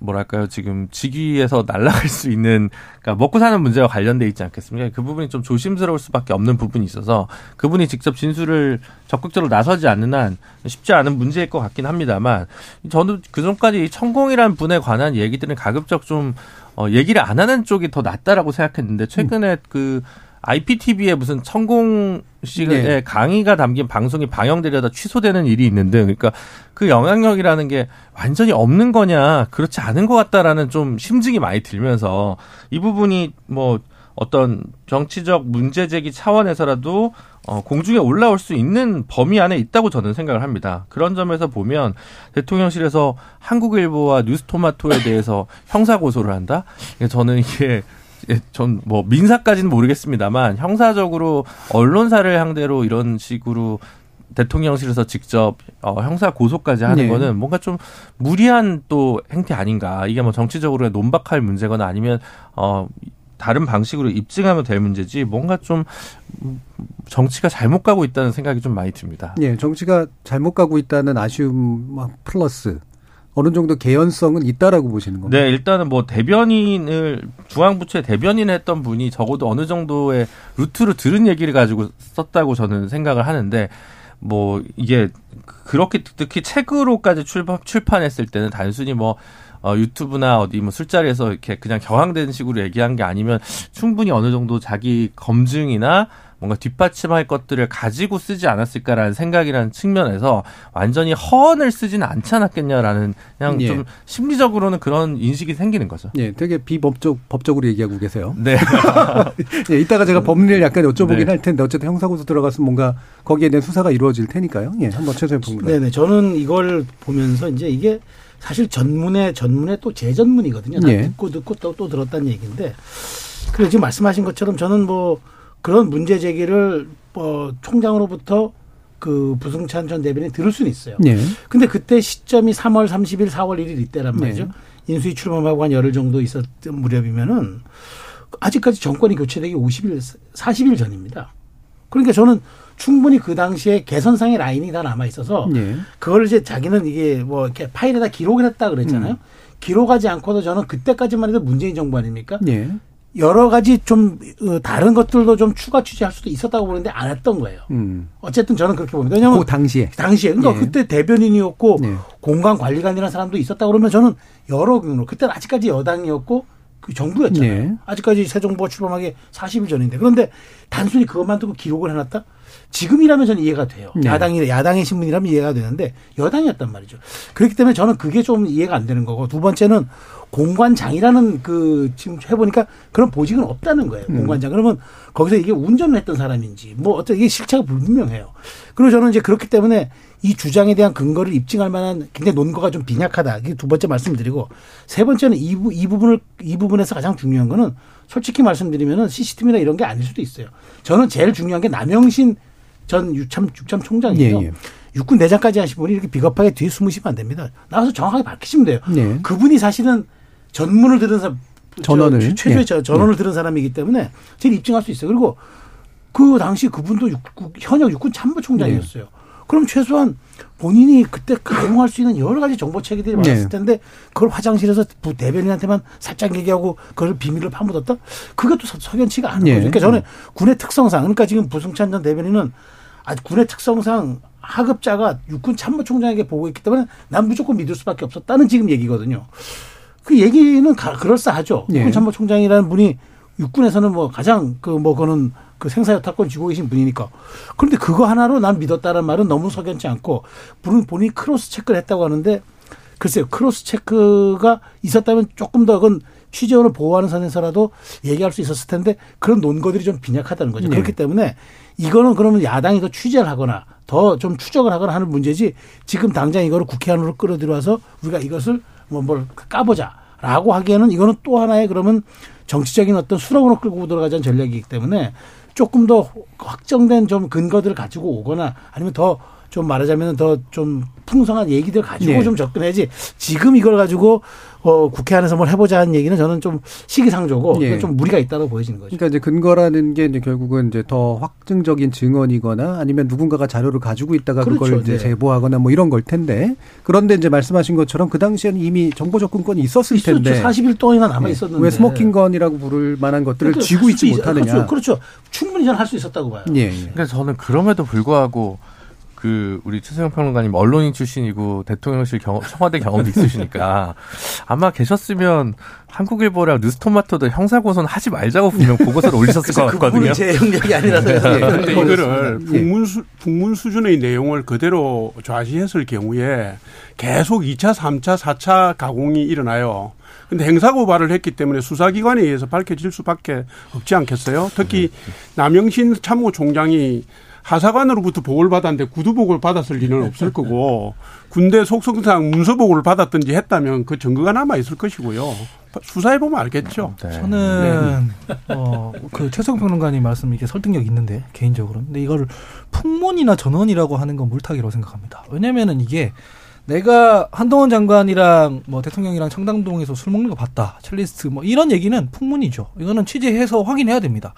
뭐랄까요 지금 직위에서 날아갈 수 있는 그러니까 먹고 사는 문제와 관련돼 있지 않겠습니까? 그 부분이 좀 조심스러울 수밖에 없는 부분이 있어서 그분이 직접 진술을 적극적으로 나서지 않는 한 쉽지 않은 문제일 것 같긴 합니다만 저는 그 전까지 청공이라는 분에 관한 얘기들은 가급적 좀 어, 얘기를 안 하는 쪽이 더 낫다라고 생각했는데 최근에 음. 그 IPTV에 무슨 천공 씨의 네. 강의가 담긴 방송이 방영되려다 취소되는 일이 있는데 그러니까 그 영향력이라는 게 완전히 없는 거냐 그렇지 않은 것 같다라는 좀 심증이 많이 들면서 이 부분이 뭐 어떤 정치적 문제 제기 차원에서라도 어, 공중에 올라올 수 있는 범위 안에 있다고 저는 생각을 합니다. 그런 점에서 보면 대통령실에서 한국일보와 뉴스토마토에 대해서 형사 고소를 한다? 저는 이게 예, 전 뭐 민사까지는 모르겠습니다만 형사적으로 언론사를 상대로 이런 식으로 대통령실에서 직접 어, 형사 고소까지 하는 네. 거는 뭔가 좀 무리한 또 행태 아닌가. 이게 뭐 정치적으로 논박할 문제거나 아니면 어 다른 방식으로 입증하면 될 문제지 뭔가 좀 정치가 잘못 가고 있다는 생각이 좀 많이 듭니다. 예, 정치가 잘못 가고 있다는 아쉬움 플러스 어느 정도 개연성은 있다라고 보시는 겁니다. 네, 일단은 뭐 대변인을 중앙부처의 대변인 했던 분이 적어도 어느 정도의 루트로 들은 얘기를 가지고 썼다고 저는 생각을 하는데 뭐 이게 그렇게 특히 책으로까지 출판, 출판했을 때는 단순히 뭐 어, 유튜브나 어디 뭐 술자리에서 이렇게 그냥 경황된 식으로 얘기한 게 아니면 충분히 어느 정도 자기 검증이나 뭔가 뒷받침할 것들을 가지고 쓰지 않았을까라는 생각이라는 측면에서 완전히 허언을 쓰지는 않지 않았겠냐라는 그냥 예. 좀 심리적으로는 그런 인식이 생기는 거죠. 예, 되게 비법적 법적으로 얘기하고 계세요. 네. 예, 이따가 제가 법리를 약간 여쭤보긴 네. 할 텐데 어쨌든 형사고소 들어가서 뭔가 거기에 대한 수사가 이루어질 테니까요. 예, 한번 최소한 봅니다. 네네. 저는 이걸 보면서 이제 이게 사실 전문의 전문의 또 재전문이거든요. 다 예. 듣고 듣고 또, 또 들었다는 얘기인데. 그래 지금 말씀하신 것처럼 저는 뭐 그런 문제 제기를 어, 총장으로부터 그 부승찬 전 대변인이 들을 수는 있어요. 네. 근데 그때 시점이 3월 30일, 4월 1일 이때란 말이죠. 네. 인수위 출범하고 한 열흘 정도 있었던 무렵이면은 아직까지 정권이 교체되기 50일, 40일 전입니다. 그러니까 저는 충분히 그 당시에 개선상의 라인이 다 남아 있어서 네. 그걸 이제 자기는 이게 뭐 이렇게 파일에다 기록을 했다 그랬잖아요. 음. 기록하지 않고도 저는 그때까지만 해도 문재인 정부 아닙니까? 네. 여러 가지 좀 어, 다른 것들도 좀 추가 취재할 수도 있었다고 보는데 안 했던 거예요. 음. 어쨌든 저는 그렇게 봅니다. 왜냐하면 그 당시에 당시에 그러니까 네. 그때 대변인이었고 네. 공간 관리관이라는 사람도 있었다 그러면 저는 여러 경우로 그때는 아직까지 여당이었고 그 정부였잖아요. 네. 아직까지 새 정부가 출범하기 40일 전인데 그런데 단순히 그것만 두고 기록을 해놨다? 지금이라면 저는 이해가 돼요. 네. 야당이 야당의 신문이라면 이해가 되는데 여당이었단 말이죠. 그렇기 때문에 저는 그게 좀 이해가 안 되는 거고 두 번째는 공관장이라는 그 지금 해보니까 그런 보직은 없다는 거예요. 음. 공관장. 그러면 거기서 이게 운전을 했던 사람인지 뭐 어떤 이게 실체가 불분명해요. 그리고 저는 이제 그렇기 때문에 이 주장에 대한 근거를 입증할 만한 굉장히 논거가 좀 빈약하다. 이게 두 번째 말씀드리고 세 번째는 이, 부, 이 부분을 이 부분에서 가장 중요한 거는 솔직히 말씀드리면은 CCTV나 이런 게 아닐 수도 있어요. 저는 제일 중요한 게 남영신 전 유참 유참 총장이에요. 예, 예. 육군 내장까지 하신 분이 이렇게 비겁하게 뒤에 숨으시면 안 됩니다. 나와서 정확하게 밝히시면 돼요. 네. 그분이 사실은 전문을 들은 사람, 전원을 최초의 예. 전원을 들은 사람이기 때문에 제일 입증할 수 있어요. 그리고 그 당시 그분도 육군, 현역 육군 참모총장이었어요. 네. 그럼 최소한 본인이 그때 가용할 수 있는 여러 가지 정보 체계들이 많았을 네. 텐데 그걸 화장실에서 부 대변인한테만 살짝 얘기하고 그걸 비밀을 파묻었다? 그것도 서- 석연치가 않은 네. 거죠. 그러니까 저는 군의 특성상 그러니까 지금 부승찬 전 대변인은 아, 군의 특성상 하급자가 육군 참모총장에게 보고했기 때문에 난 무조건 믿을 수밖에 없었다는 지금 얘기거든요. 그 얘기는 가- 그럴싸하죠. 예. 육군 참모총장이라는 분이 육군에서는 뭐 가장 그 뭐 그는 그 생사여탈권 쥐고 계신 분이니까. 그런데 그거 하나로 난 믿었다는 말은 너무 석연치 않고 본인 본인이 cross check를 했다고 하는데 글쎄요 cross check가 있었다면 조금 더 그건 취재원을 보호하는 선에서라도 얘기할 수 있었을 텐데 그런 논거들이 좀 빈약하다는 거죠. 네. 그렇기 때문에 이거는 그러면 야당이 더 취재를 하거나 더 좀 추적을 하거나 하는 문제지 지금 당장 이거를 국회 안으로 끌어들여와서 우리가 이것을 뭐 뭘 까보자라고 하기에는 이거는 또 하나의 그러면 정치적인 어떤 수렁으로 끌고 들어가자는 전략이기 때문에 조금 더 확정된 좀 근거들을 가지고 오거나 아니면 더 좀 말하자면 더 좀 풍성한 얘기들 가지고 네. 좀 접근해야지 지금 이걸 가지고 어 국회 안에서 뭘 해보자는 얘기는 저는 좀 시기상조고 예. 좀 무리가 있다고 보여지는 거죠. 그러니까 이제 근거라는 게 이제 결국은 이제 더 확증적인 증언이거나 아니면 누군가가 자료를 가지고 있다가 그걸 그렇죠. 이제 네. 제보하거나 뭐 이런 걸 텐데 그런데 이제 말씀하신 것처럼 그 당시에는 이미 정보 접근권이 있었을 있었죠. 텐데 40일 동안이나 남아 있었는데 왜 smoking gun이라고 부를 만한 것들을 그러니까 쥐고 할 있지 있- 못하느냐. 그렇죠. 그렇죠. 충분히 저는 할 수 있었다고 봐요. 예, 예. 그러니까 저는 그럼에도 불구하고 그 우리 최수영 평론가님 언론인 출신이고 대통령실 경험, 청와대 경험도 있으시니까 아마 계셨으면 한국일보랑 뉴스토마토도 형사 고소는 하지 말자고 분명 보고서를 올리셨을 것 같거든요. 제 영역이 아니라서 그런데 이거를 예. 북문, 수, 북문 수준의 내용을 그대로 좌시했을 경우에 계속 2차, 3차, 4차 가공이 일어나요. 근데 행사고발을 했기 때문에 수사기관에 의해서 밝혀질 수밖에 없지 않겠어요? 특히 남영신 참모총장이 하사관으로부터 보고를 받았는데 구두보고를 받았을 리는 없을 거고 군대 속성상 문서보고를 받았든지 했다면 그 증거가 남아 있을 것이고요. 수사해 보면 알겠죠. 네. 저는 어그 최성 평론가님 말씀 이게 설득력 있는데 개인적으로 근데 이걸 풍문이나 전원이라고 하는 건 물타기라고 생각합니다. 왜냐면은 이게 내가 한동훈 장관이랑 뭐 대통령이랑 청담동에서 술 먹는 거 봤다. 첼리스트 뭐 이런 얘기는 풍문이죠. 이거는 취재해서 확인해야 됩니다.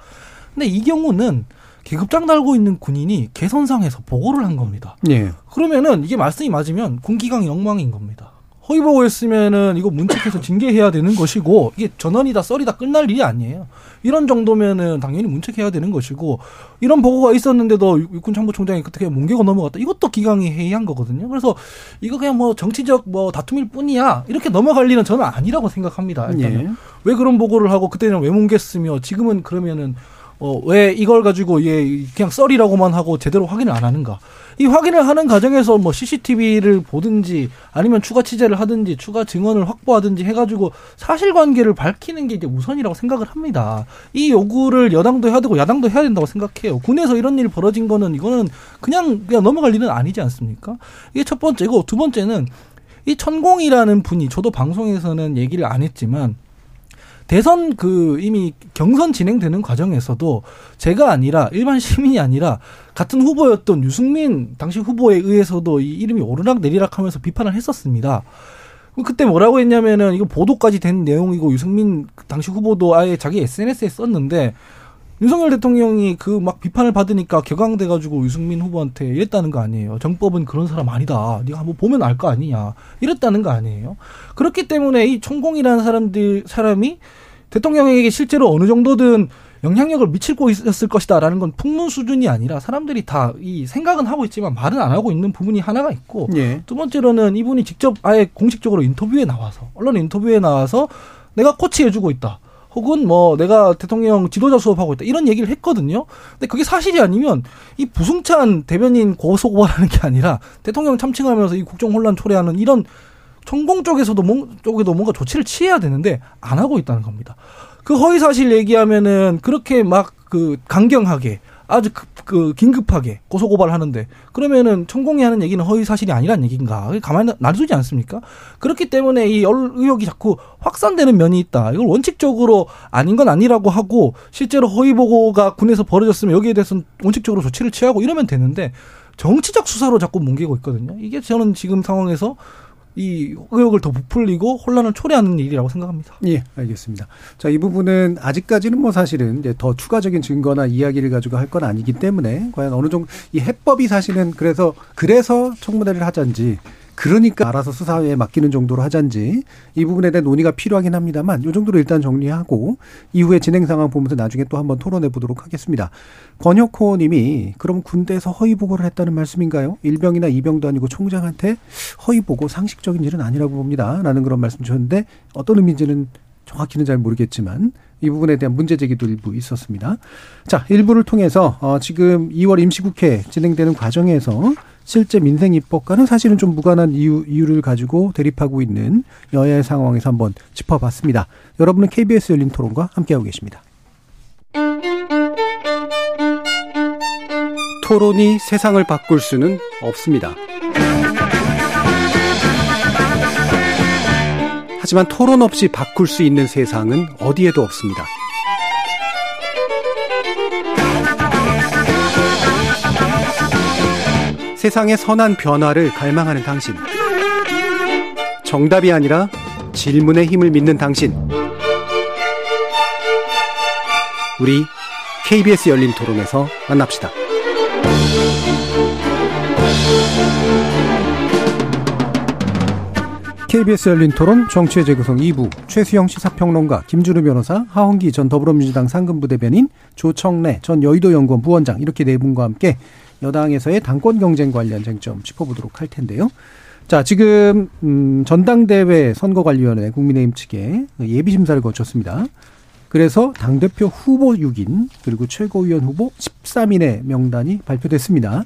근데 이 경우는 계급장 달고 있는 군인이 개선상에서 보고를 한 겁니다. 예. 그러면은 이게 말씀이 맞으면 군기강 영망인 겁니다. 허위 보고했으면은 이거 문책해서 징계해야 되는 것이고 이게 전원이다 썰이다 끝날 일이 아니에요. 이런 정도면은 당연히 문책해야 되는 것이고 이런 보고가 있었는데도 육- 육군 참모총장이 그때 뭉개고 넘어갔다. 이것도 기강이 해이한 거거든요. 그래서 이거 그냥 뭐 정치적 뭐 다툼일 뿐이야 이렇게 넘어갈 일은 저는 아니라고 생각합니다. 일단은. 예. 왜 그런 보고를 하고 그때는 왜 뭉갰으며 지금은 그러면은 어 왜 이걸 가지고 얘 그냥 썰이라고만 하고 제대로 확인을 안 하는가? 이 확인을 하는 과정에서 뭐 CCTV를 보든지 아니면 추가 취재를 하든지 추가 증언을 확보하든지 해가지고 사실관계를 밝히는 게 이제 우선이라고 생각을 합니다. 이 요구를 여당도 해야 되고 야당도 해야 된다고 생각해요. 군에서 이런 일이 벌어진 거는 이거는 그냥 그냥 넘어갈 일은 아니지 않습니까? 이게 첫 번째고 두 번째는 이 천공이라는 분이 저도 방송에서는 얘기를 안 했지만 대선 그 이미 경선 진행되는 과정에서도 제가 아니라 일반 시민이 아니라 같은 후보였던 유승민 당시 후보에 의해서도 이 이름이 오르락 내리락 하면서 비판을 했었습니다. 그때 뭐라고 했냐면은 이거 보도까지 된 내용이고 유승민 당시 후보도 아예 자기 SNS에 썼는데 윤석열 대통령이 그 막 비판을 받으니까 격앙돼가지고 유승민 후보한테 이랬다는 거 아니에요. 정법은 그런 사람 아니다. 네가 한번 보면 알 거 아니냐. 이랬다는 거 아니에요. 그렇기 때문에 이 천공이라는 사람들 사람이 대통령에게 실제로 어느 정도든 영향력을 미치고 있었을 것이다라는 건 풍문 수준이 아니라 사람들이 다 이 생각은 하고 있지만 말은 안 하고 있는 부분이 하나가 있고 예. 두 번째로는 이분이 직접 아예 공식적으로 인터뷰에 나와서 언론 인터뷰에 나와서 내가 코치해주고 있다. 혹은 뭐 내가 대통령 지도자 수업하고 있다 이런 얘기를 했거든요. 근데 그게 사실이 아니면 이 부승찬 대변인 고소고발하는 게 아니라 대통령 참칭하면서 이 국정 혼란 초래하는 이런 천공 쪽에서도 뭔 쪽에도 뭔가 조치를 취해야 되는데 안 하고 있다는 겁니다. 그 허위 사실 얘기하면은 그렇게 막 그 강경하게 아주 그, 그 긴급하게 고소 고발하는데 그러면은 천공이 하는 얘기는 허위 사실이 아니란 얘기인가? 가만히 놔두지 않습니까? 그렇기 때문에 이 열- 의혹이 자꾸 확산되는 면이 있다. 이걸 원칙적으로 아닌 건 아니라고 하고 실제로 허위 보고가 군에서 벌어졌으면 여기에 대해서는 원칙적으로 조치를 취하고 이러면 되는데 정치적 수사로 자꾸 뭉개고 있거든요. 이게 저는 지금 상황에서 이 의혹을 더 부풀리고 혼란을 초래하는 일이라고 생각합니다. 예, 알겠습니다. 자, 이 부분은 아직까지는 뭐 사실은 이제 더 추가적인 증거나 이야기를 가지고 할 건 아니기 때문에 과연 어느 정도 이 해법이 사실은 그래서 그래서 청문회를 하자인지 그러니까 알아서 수사에 맡기는 정도로 하잔지 이 부분에 대한 논의가 필요하긴 합니다만 이 정도로 일단 정리하고 이후에 진행 상황 보면서 나중에 또 한번 토론해 보도록 하겠습니다. 권혁호 님이 그럼 군대에서 허위 보고를 했다는 말씀인가요? 일병이나 이병도 아니고 총장한테 허위 보고 상식적인 일은 아니라고 봅니다. 라는 그런 말씀 주셨는데 어떤 의미인지는 정확히는 잘 모르겠지만 이 부분에 대한 문제 제기도 일부 있었습니다. 자, 일부를 통해서 어 지금 2월 임시국회 진행되는 과정에서 실제 민생 입법과는 사실은 좀 무관한 이유, 이유를 가지고 대립하고 있는 여야의 상황에서 한번 짚어봤습니다. 여러분은 KBS 열린 토론과 함께하고 계십니다. 토론이 세상을 바꿀 수는 없습니다. 하지만 토론 없이 바꿀 수 있는 세상은 어디에도 없습니다. 세상의 선한 변화를 갈망하는 당신. 정답이 아니라 질문의 힘을 믿는 당신. 우리 KBS 열린 토론에서 만납시다. KBS 열린 토론 정치의 재구성 2부 최수영 시사평론가 김준우 변호사 하원기 전 더불어민주당 상근부대변인 조청래 전 여의도 연구원 부원장 이렇게 네 분과 함께 여당에서의 당권 경쟁 관련 쟁점 짚어보도록 할 텐데요. 자, 지금 음 전당대회 선거관리위원회 국민의힘 측에 예비 심사를 거쳤습니다. 그래서 당대표 후보 6인 그리고 최고위원 후보 13인의 명단이 발표됐습니다.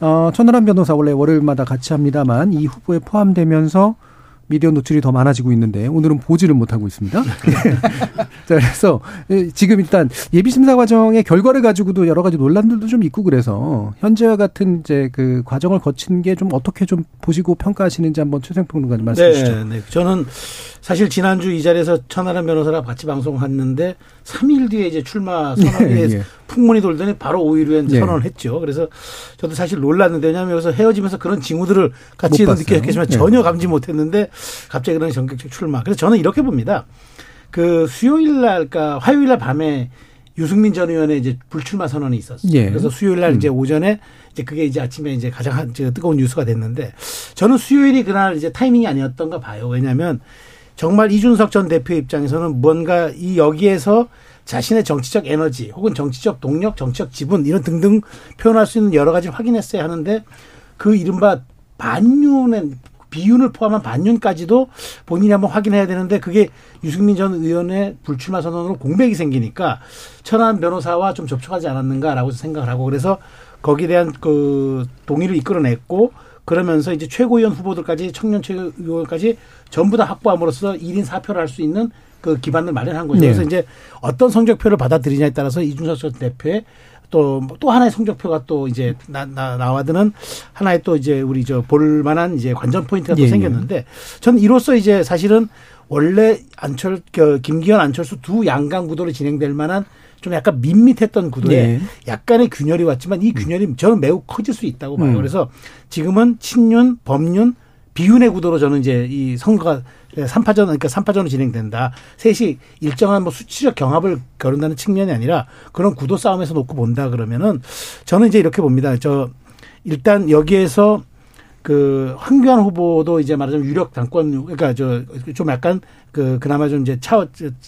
어, 천하람 변호사 원래 월요일마다 같이 합니다만 이 후보에 포함되면서 미디어 노출이 더 많아지고 있는데 오늘은 보지를 못하고 있습니다. 자, 그래서 지금 일단 예비 심사 과정의 결과를 가지고도 여러 가지 논란들도 좀 있고 그래서 현재와 같은 이제 그 과정을 거친 게 좀 어떻게 좀 보시고 평가하시는지 한번 최생 평론가님 말씀 해 주시죠. 네, 네. 저는 사실 지난주 이 자리에서 천하람 변호사랑 같이 방송했는데 3일 뒤에 이제 출마 선언에 네, 네. 풍문이 돌더니 바로 5일 후에 네. 선언을 했죠. 그래서 저도 사실 놀랐는데 왜냐하면 여기서 헤어지면서 그런 징후들을 같이 느꼈겠지만 네. 전혀 감지 못했는데 갑자기 그런 전격적 출마. 그래서 저는 이렇게 봅니다. 그 수요일 날, 그러니까 화요일 날 밤에 유승민 전 의원의 이제 불출마 선언이 있었어요. 예. 그래서 수요일 날 음. 이제 오전에 이제 그게 이제 아침에 이제 가장 뜨거운 뉴스가 됐는데 저는 수요일이 그날 이제 타이밍이 아니었던가 봐요. 왜냐하면 정말 이준석 전 대표 입장에서는 뭔가 이 여기에서 자신의 정치적 에너지 혹은 정치적 동력, 정치적 지분 이런 등등 표현할 수 있는 여러 가지 확인했어야 하는데 그 이른바 반윤의 비윤을 포함한 반윤까지도 본인이 한번 확인해야 되는데 그게 유승민 전 의원의 불출마 선언으로 공백이 생기니까 천안 변호사와 좀 접촉하지 않았는가라고 생각을 하고 그래서 거기에 대한 그 동의를 이끌어냈고 그러면서 이제 최고위원 후보들까지 청년 최고위원까지 전부 다 확보함으로써 1인 4표를 할 수 있는 그 기반을 마련한 거죠. 네. 그래서 이제 어떤 성적표를 받아들이냐에 따라서 이준석 전 대표의 또, 또 하나의 성적표가 또 이제 나, 나, 나와드는 하나의 또 이제 우리 저 볼만한 이제 관전 포인트가 또 예, 예. 생겼는데 저는 이로써 이제 사실은 원래 안철, 그 김기현 안철수 두 양강 구도로 진행될 만한 좀 약간 밋밋했던 구도에 예. 약간의 균열이 왔지만 이 균열이 저는 매우 커질 수 있다고 봐요. 음. 그래서 지금은 친윤, 범윤, 비윤의 구도로 저는 이제 이 선거가 3파전, 그러니까 3파전으로 진행된다. 셋이 일정한 뭐 수치적 경합을 겨룬다는 측면이 아니라 그런 구도 싸움에서 놓고 본다 그러면은 저는 이제 이렇게 봅니다. 저 일단 여기에서 그 황교안 후보도 이제 말하자면 유력 당권 그러니까 저 좀 약간 그 그나마 좀 이제 차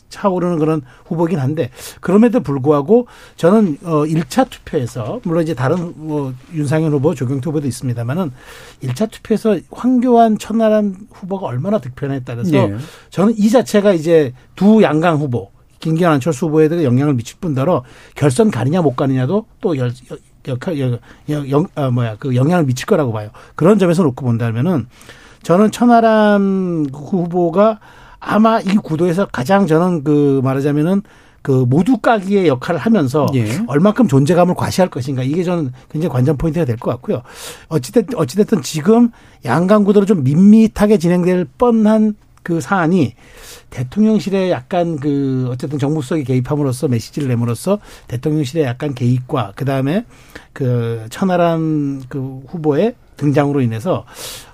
차오르는 그런 후보긴 한데 그럼에도 불구하고 저는 어 1차 투표에서 물론 이제 다른 뭐 윤상현 후보, 조경태 후보도 있습니다만은 1차 투표에서 황교안 천하람 후보가 얼마나 득표냐에 따라서 네. 저는 이 자체가 이제 두 양강 후보 김기현 안철수 후보에 대해 영향을 미칠 뿐더러 결선 가느냐 못 가느냐도 또 열, 역할 영, 아, 뭐야 그 영향을 미칠 거라고 봐요. 그런 점에서 놓고 본다면은 저는 천하람 후보가 아마 이 구도에서 가장 저는 그 말하자면은 그 모두 까기의 역할을 하면서 예. 얼마큼 존재감을 과시할 것인가 이게 저는 굉장히 관전 포인트가 될 것 같고요. 어찌됐든 어찌됐든 지금 양강 구도로 좀 밋밋하게 진행될 뻔한 그 사안이 대통령실에 약간 그 어쨌든 정무수석이 개입함으로써 메시지를 내므로써 대통령실의 약간 개입과 그다음에 그 천하람 그 후보의 등장으로 인해서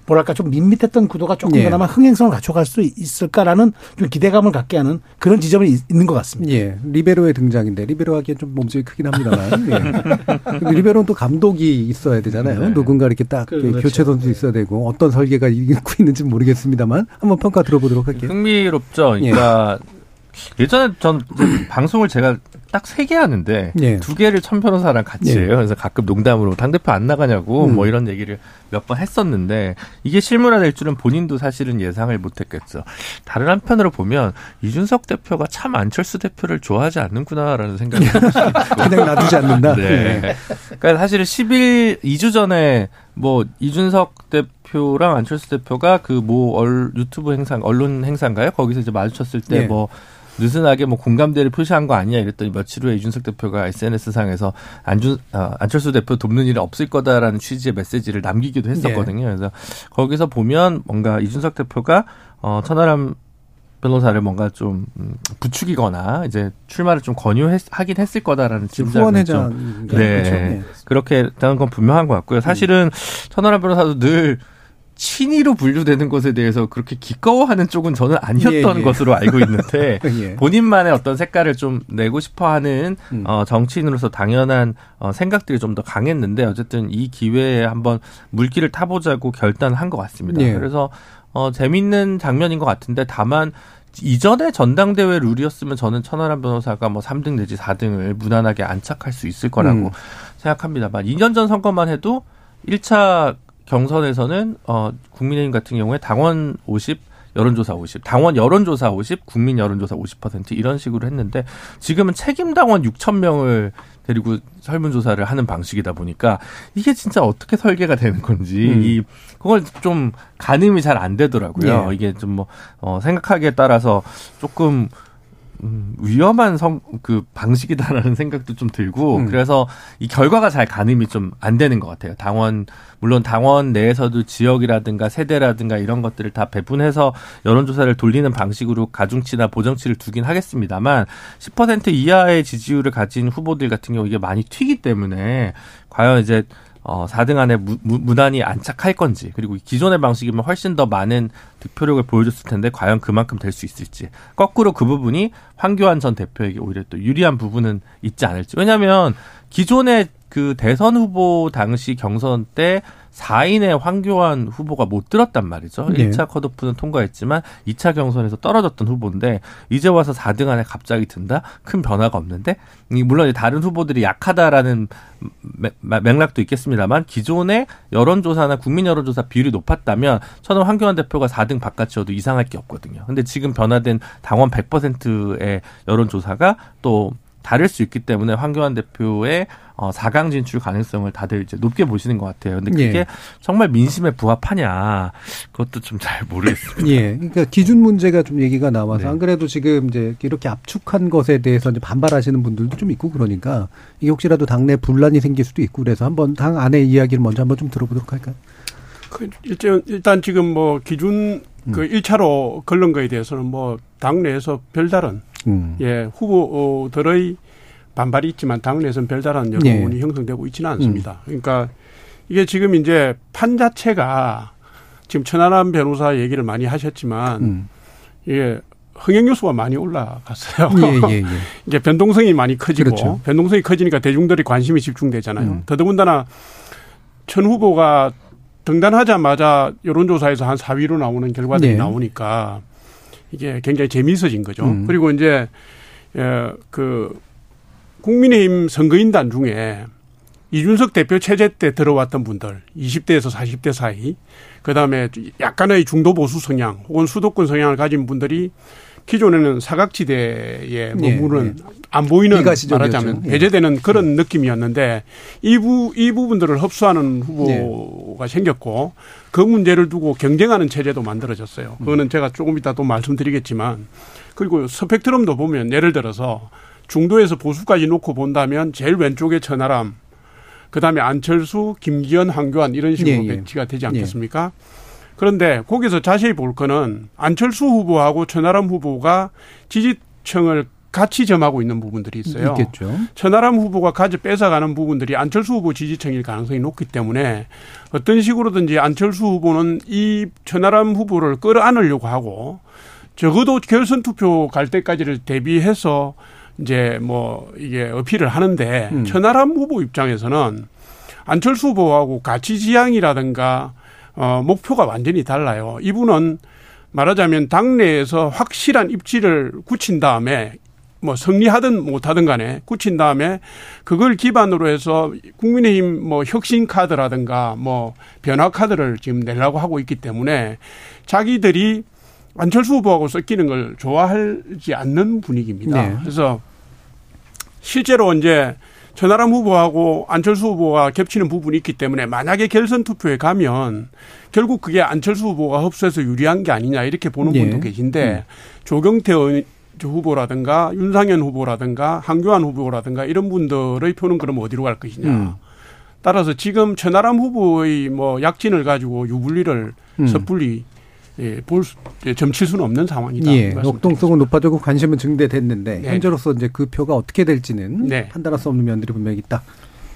뭐랄까 좀 밋밋했던 구도가 조금 그나마 예. 흥행성을 갖춰갈 수 있을까라는 좀 기대감을 갖게 하는 그런 지점이 있는 것 같습니다. 예. 리베로의 등장인데 리베로 하기엔 좀 몸집이 크긴 합니다만 예. 리베로는 또 감독이 있어야 되잖아요. 네. 누군가 이렇게 딱 그, 그렇죠. 교체 선수 있어야 되고 어떤 설계가 있고 있는지 모르겠습니다만 한번 평가 들어보도록 할게요. 흥미롭죠. 그러니까 예. 예전에 전 방송을 제가 딱 세 개 하는데 예. 두 개를 천 변호사랑 같이 예. 해요. 그래서 가끔 농담으로 당 대표 안 나가냐고 음. 뭐 이런 얘기를 몇 번 했었는데 이게 실무화될 줄은 본인도 사실은 예상을 못했겠죠. 다른 한편으로 보면 이준석 대표가 참 안철수 대표를 좋아하지 않는구나라는 생각이 그냥 놔두지 않는다. 네. 네. 그러니까 사실은 10일 2주 전에 뭐 이준석 대표랑 안철수 대표가 그 뭐 유튜브 행사 언론 행사인가요? 거기서 이제 마주쳤을 때뭐 네. 느슨하게 뭐 공감대를 표시한 거 아니냐 이랬더니 며칠 후에 이준석 대표가 SNS 상에서 안준 어, 안철수 대표 돕는 일은 없을 거다라는 취지의 메시지를 남기기도 했었거든요. 네. 그래서 거기서 보면 뭔가 이준석 대표가 어 천하람 변호사를 뭔가 좀 음, 부추기거나 이제 출마를 좀 권유하긴 했을 거다라는 짐작을 좀 네. 그렇죠. 네. 그렇게 되는 건 분명한 것 같고요. 사실은 천하람 변호사도 늘 친이로 분류되는 것에 대해서 그렇게 기꺼워하는 쪽은 저는 아니었던 예, 예. 것으로 알고 있는데 예. 본인만의 어떤 색깔을 좀 내고 싶어하는 음. 어, 정치인으로서 당연한 어, 생각들이 좀 더 강했는데 어쨌든 이 기회에 한번 물기를 타보자고 결단한 것 같습니다. 예. 그래서 어, 재밌는 장면인 것 같은데 다만 이전에 전당대회 룰이었으면 저는 천하람 변호사가 뭐 3등 내지 4등을 무난하게 안착할 수 있을 거라고 음. 생각합니다만 2년 전 선거만 해도 1차 경선에서는 어 국민의힘 같은 경우에 당원 50 여론조사 50, 당원 여론조사 50, 국민 여론조사 50% 이런 식으로 했는데 지금은 책임 당원 6천 명을 데리고 설문조사를 하는 방식이다 보니까 이게 진짜 어떻게 설계가 되는 건지 음. 이 그걸 좀 가늠이 잘 안 되더라고요. 예. 이게 좀 뭐 어, 생각하기에 따라서 조금 음, 위험한 성, 그 방식이다라는 생각도 좀 들고, 음. 그래서 이 결과가 잘 가늠이 좀 안 되는 것 같아요. 당원, 물론 당원 내에서도 지역이라든가 세대라든가 이런 것들을 다 배분해서 여론조사를 돌리는 방식으로 가중치나 보정치를 두긴 하겠습니다만, 10% 이하의 지지율을 가진 후보들 같은 경우 이게 많이 튀기 때문에, 과연 이제 어, 4등 안에 무, 무난히 안착할 건지 그리고 기존의 방식이면 훨씬 더 많은 득표력을 보여줬을 텐데 과연 그만큼 될 수 있을지. 거꾸로 그 부분이 황교안 전 대표에게 오히려 또 유리한 부분은 있지 않을지. 왜냐하면 기존의 그 대선 후보 당시 경선 때 4인의 황교안 후보가 못 들었단 말이죠. 네. 1차 컷오프는 통과했지만 2차 경선에서 떨어졌던 후보인데 이제 와서 4등 안에 갑자기 든다? 큰 변화가 없는데 물론 다른 후보들이 약하다라는 맥락도 있겠습니다만 기존의 여론조사나 국민 여론조사 비율이 높았다면 저는 황교안 대표가 4등 바깥이어도 이상할 게 없거든요. 근데 지금 변화된 당원 100%의 여론조사가 또 다를 수 있기 때문에 황교안 대표의 어, 4강 진출 가능성을 다들 이제 높게 보시는 것 같아요. 근데 그게 예. 정말 민심에 부합하냐 그것도 좀 잘 모르겠습니다. 예. 그러니까 기준 문제가 좀 얘기가 나와서 네. 안 그래도 지금 이제 이렇게 압축한 것에 대해서 이제 반발하시는 분들도 좀 있고 그러니까 이게 혹시라도 당내 분란이 생길 수도 있고 그래서 한번 당 안의 이야기를 먼저 한번 좀 들어보도록 할까요? 그 일단 일단 지금 뭐 기준 그 음. 1차로 걸른 거에 대해서는 뭐 당내에서 별다른 음. 예, 후보들의 반발이 있지만 당내에서는 별다른 여론이 네. 형성되고 있지는 않습니다. 음. 그러니까 이게 지금 이제 판 자체가 지금 천하람 변호사 얘기를 많이 하셨지만 음. 이게 흥행 요소가 많이 올라갔어요. 예, 예, 예. 이게 변동성이 많이 커지고 그렇죠. 변동성이 커지니까 대중들이 관심이 집중되잖아요. 음. 더더군다나 천 후보가 등단하자마자 여론조사에서 한 4위로 나오는 결과들이 네. 나오니까 이게 굉장히 재미있어진 거죠. 음. 그리고 이제 그 국민의힘 선거인단 중에 이준석 대표 체제 때 들어왔던 분들 20대에서 40대 사이 그다음에 약간의 중도 보수 성향 혹은 수도권 성향을 가진 분들이 기존에는 사각지대에 머무는 네, 네. 안 보이는 말하자면 예. 배제되는 그런 느낌이었는데 이 부 이 부분들을 흡수하는 후보가 네. 생겼고 그 문제를 두고 경쟁하는 체제도 만들어졌어요. 그거는 제가 조금 이따 또 말씀드리겠지만 그리고 스펙트럼도 보면 예를 들어서 중도에서 보수까지 놓고 본다면 제일 왼쪽에 천하람 그다음에 안철수, 김기현, 황교안 이런 식으로 예, 예. 배치가 되지 않겠습니까? 예. 그런데 거기서 자세히 볼 거는 안철수 후보하고 천하람 후보가 지지층을 같이 점하고 있는 부분들이 있어요. 있겠죠. 천하람 후보가 가져 뺏어가는 부분들이 안철수 후보 지지층일 가능성이 높기 때문에 어떤 식으로든지 안철수 후보는 이 천하람 후보를 끌어안으려고 하고 적어도 결선 투표 갈 때까지를 대비해서 이제 뭐 이게 어필을 하는데 음. 천하람 후보 입장에서는 안철수 후보하고 가치 지향이라든가 어 목표가 완전히 달라요. 이분은 말하자면 당내에서 확실한 입지를 굳힌 다음에 뭐 승리하든 못하든 간에 굳힌 다음에 그걸 기반으로 해서 국민의힘 뭐 혁신 카드라든가 뭐 변화 카드를 지금 내려고 하고 있기 때문에 자기들이 안철수 후보하고 섞이는 걸 좋아하지 않는 분위기입니다. 네. 그래서 실제로 이제 전하람 후보하고 안철수 후보가 겹치는 부분이 있기 때문에 만약에 결선 투표에 가면 결국 그게 안철수 후보가 흡수해서 유리한 게 아니냐 이렇게 보는 네. 분도 계신데 음. 조경태 후보라든가 윤상현 후보라든가 한교안 후보라든가 이런 분들의 표는 그럼 어디로 갈 것이냐. 음. 따라서 지금 천하람 후보의 뭐 약진을 가지고 유불리를 음. 섣불리 예, 볼 수, 예, 점칠 수는 없는 상황이다. 예, 역동성은 높아지고 관심은 증대됐는데 네. 현재로서 이제 그 표가 어떻게 될지는 네. 판단할 수 없는 면들이 분명히 있다.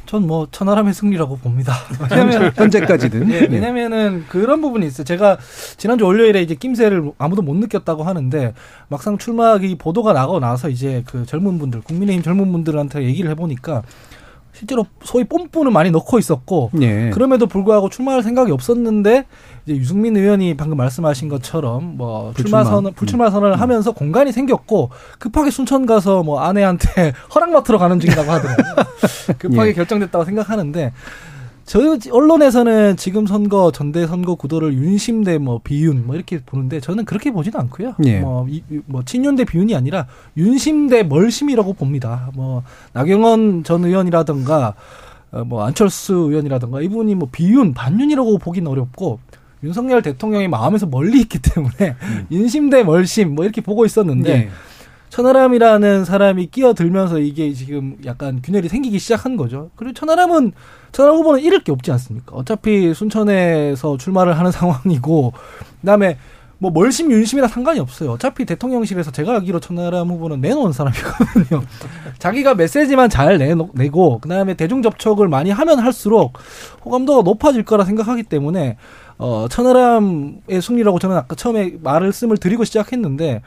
전 뭐 천하람의 승리라고 봅니다. 왜냐면 현재까지는 예, 왜냐면은 그런 부분이 있어요. 제가 지난주 월요일에 이제 낌새를 아무도 못 느꼈다고 하는데 막상 출마기 보도가 나고 나서 이제 그 젊은 분들 국민의힘 젊은 분들한테 얘기를 해보니까 실제로 소위 뽐뿌는 많이 넣고 있었고 예. 그럼에도 불구하고 출마할 생각이 없었는데 이제 유승민 의원이 방금 말씀하신 것처럼 뭐 불출마. 출마 선 불출마 선언을 음. 하면서 공간이 생겼고 급하게 순천 가서 뭐 아내한테 허락 맡으러 가는 중이라고 하더라고요. 급하게 예. 결정됐다고 생각하는데 저 언론에서는 지금 선거 전대 선거 구도를 윤심 대뭐 비윤 뭐 이렇게 보는데 저는 그렇게 보지는 않고요. 예. 뭐, 이, 뭐 친윤 대 비윤이 아니라 윤심 대 멀심이라고 봅니다. 뭐 나경원 전 의원이라든가 어, 뭐 안철수 의원이라든가 이분이 뭐 비윤 반윤이라고 보기는 어렵고 윤석열 대통령이 마음에서 멀리 있기 때문에 음. 윤심 대 멀심 뭐 이렇게 보고 있었는데 예. 천하람이라는 사람이 끼어들면서 이게 지금 약간 균열이 생기기 시작한 거죠. 그리고 천하람은 천하람 후보는 잃을 게 없지 않습니까? 어차피 순천에서 출마를 하는 상황이고 그다음에 뭐 멀심 윤심이랑 상관이 없어요. 어차피 대통령실에서 제가 알기로 천하람 후보는 내놓은 사람이거든요. 자기가 메시지만 잘 내놓, 내고 그다음에 대중 접촉을 많이 하면 할수록 호감도가 높아질 거라 생각하기 때문에 어, 천하람의 승리라고 저는 아까 처음에 말을 씀을 드리고 시작했는데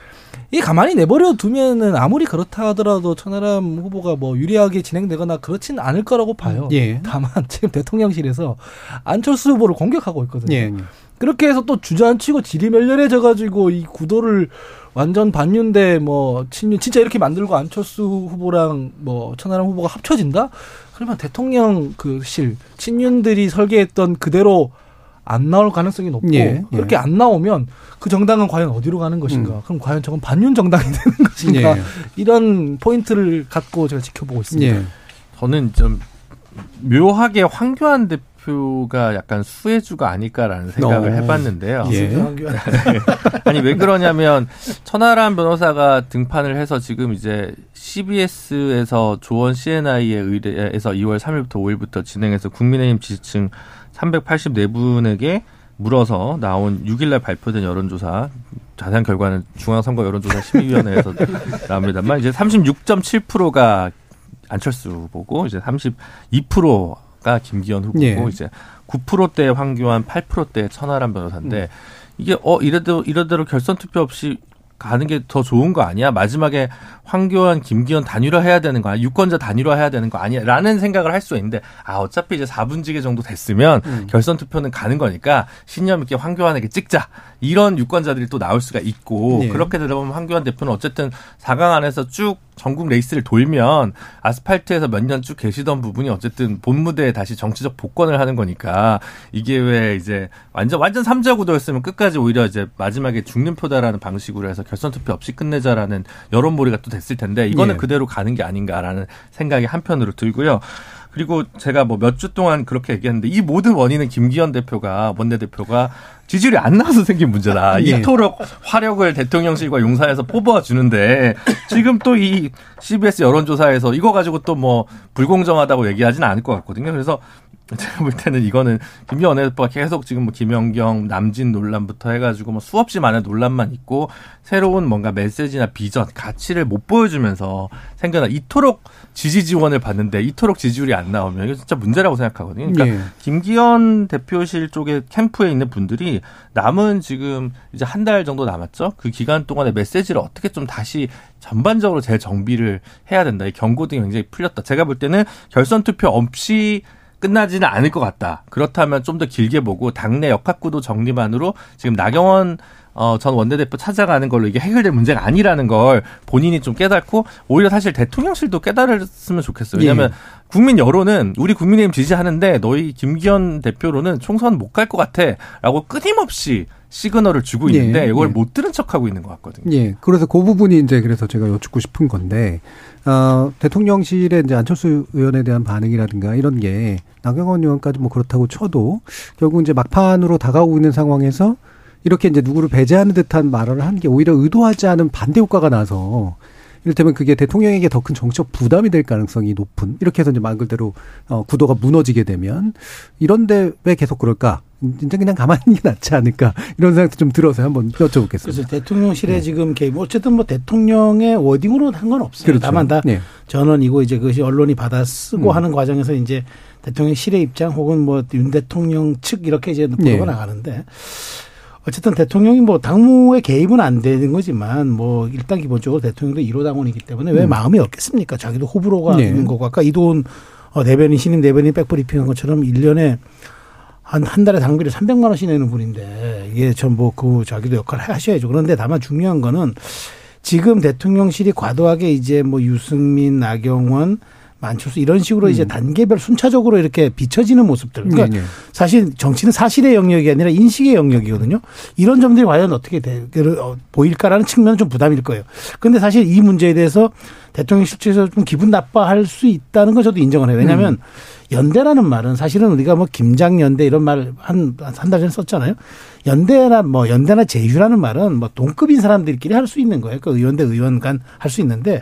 이 가만히 내버려 두면은 아무리 그렇다 하더라도 천하람 후보가 뭐 유리하게 진행되거나 그렇지는 않을 거라고 봐요. 예. 다만 지금 대통령실에서 안철수 후보를 공격하고 있거든요. 예. 그렇게 해서 또 주저앉히고 질이 멸렬해져 가지고 이 구도를 완전 반윤대 뭐 친윤 진짜 이렇게 만들고 안철수 후보랑 뭐 천하람 후보가 합쳐진다? 그러면 대통령 그 실 친윤들이 설계했던 그대로 안 나올 가능성이 높고 예, 예. 그렇게 안 나오면 그 정당은 과연 어디로 가는 것인가? 음. 그럼 과연 저건 반윤 정당이 되는 것인가? 예. 이런 포인트를 갖고 제가 지켜보고 있습니다. 예. 저는 좀 묘하게 황교안 대표가 약간 수혜주가 아닐까라는 생각을 어. 해봤는데요. 예. 아니 왜 그러냐면 천하람 변호사가 등판을 해서 지금 이제 CBS에서 조원 CNI의 의뢰에서 2월 3일부터 5일부터 진행해서 국민의힘 지지층 384분에게 물어서 나온 6일날 발표된 여론조사 자세한 결과는 중앙선거 여론조사 심의위원회에서 나옵니다만 이제 36.7%가 안철수 후보고 이제 32%가 김기현 후보고 예. 이제 9%대 황교안, 8%대 천하람 변호사인데 음. 이게 어 이래도 이래대로 결선 투표 없이 가는 게 더 좋은 거 아니야? 마지막에 황교안, 김기현 단일화 해야 되는 거 아니야? 유권자 단일화 해야 되는 거 아니야? 라는 생각을 할 수 있는데 아 어차피 이제 4분지계 정도 됐으면 음. 결선 투표는 가는 거니까 신념 있게 황교안에게 찍자 이런 유권자들이 또 나올 수가 있고 네. 그렇게 되다 보면 황교안 대표는 어쨌든 4강 안에서 쭉 전국 레이스를 돌면 아스팔트에서 몇 년 쭉 계시던 부분이 어쨌든 본 무대에 다시 정치적 복권을 하는 거니까 이게 왜 이제 완전 완전 삼자 구도였으면 끝까지 오히려 이제 마지막에 죽는 표다라는 방식으로 해서 결선 투표 없이 끝내자라는 여론몰이가 또 됐을 텐데 이거는 예. 그대로 가는 게 아닌가라는 생각이 한편으로 들고요. 그리고 제가 뭐 몇 주 동안 그렇게 얘기했는데 이 모든 원인은 김기현 대표가 원내대표가 지지율이 안 나와서 생긴 문제다. 예. 이토록 화력을 대통령실과 용산에서 뽑아주는데 지금 또 이 CBS 여론조사에서 이거 가지고 또 뭐 불공정하다고 얘기하지는 않을 것 같거든요. 그래서 제가 볼 때는 이거는 김기현 원내대표가 계속 지금 뭐 김연경, 남진 논란부터 해가지고 뭐 수없이 많은 논란만 있고 새로운 뭔가 메시지나 비전, 가치를 못 보여주면서 생겨나 이토록 지지 지원을 받는데 이토록 지지율이 안 나오면 이거 진짜 문제라고 생각하거든요. 그러니까 네. 김기현 대표실 쪽에 캠프에 있는 분들이 남은 지금 이제 한 달 정도 남았죠. 그 기간 동안에 메시지를 어떻게 좀 다시 전반적으로 재정비를 해야 된다. 이 경고 등이 굉장히 풀렸다. 제가 볼 때는 결선 투표 없이 끝나지는 않을 것 같다. 그렇다면 좀 더 길게 보고 당내 역학구도 정리만으로 지금 나경원 어, 전 원내대표 찾아가는 걸로 이게 해결될 문제가 아니라는 걸 본인이 좀 깨닫고 오히려 사실 대통령실도 깨달았으면 좋겠어요. 왜냐하면 예. 국민 여론은 우리 국민의힘 지지하는데 너희 김기현 대표로는 총선 못 갈 것 같아라고 끊임없이 시그널을 주고 있는데 예. 이걸 예. 못 들은 척하고 있는 것 같거든요. 예. 그래서 그 부분이 이제 그래서 제가 여쭙고 싶은 건데 어, 대통령실의 이제 안철수 의원에 대한 반응이라든가 이런 게 나경원 의원까지 뭐 그렇다고 쳐도 결국 이제 막판으로 다가오고 있는 상황에서 이렇게 이제 누구를 배제하는 듯한 말을 한 게 오히려 의도하지 않은 반대 효과가 나서 이를테면 그게 대통령에게 더 큰 정치적 부담이 될 가능성이 높은 이렇게 해서 이제 말 그대로 어 구도가 무너지게 되면 이런데 왜 계속 그럴까? 진짜 그냥 가만히 있는 게 낫지 않을까 이런 생각도 좀 들어서 한번 여쭤보겠습니다. 그래서 대통령실에 네. 지금 개입 어쨌든 뭐 대통령의 워딩으로 한 건 없어요. 그렇죠. 다만 다 네. 전원이고 이제 그것이 언론이 받아 쓰고 음. 하는 과정에서 이제 대통령실의 입장 혹은 뭐 윤 대통령 측 이렇게 이제 보도가 네. 나가는데 어쨌든 대통령이 뭐 당무에 개입은 안 되는 거지만 뭐 일단 기본적으로 대통령도 1호 당원이기 때문에 왜 음. 마음이 없겠습니까? 자기도 호불호가 네. 있는 거고 아까 이도훈 어, 대변인 신임 대변인 백브리핑한 것처럼 1년에 한, 한 달에 당비를 300만 원씩 내는 분인데 이게 전부 그 자기도 역할을 하셔야죠. 그런데 다만 중요한 거는 지금 대통령실이 과도하게 이제 뭐 유승민, 나경원 안철수 이런 식으로 음. 이제 단계별 순차적으로 이렇게 비춰지는 모습들. 그러니까 네네. 네. 사실 정치는 사실의 영역이 아니라 인식의 영역이거든요. 이런 점들이 과연 어떻게 돼, 어, 보일까라는 측면은 좀 부담일 거예요. 그런데 사실 이 문제에 대해서 대통령 실제에서 좀 기분 나빠할 수 있다는 건 저도 인정을 해요. 왜냐하면 음. 연대라는 말은 사실은 우리가 뭐 김장연대 이런 말 한 한 달 전에 썼잖아요. 연대나 뭐 연대나 제휴라는 말은 뭐 동급인 사람들끼리 할 수 있는 거예요. 그 의원대 의원 간 할 수 있는데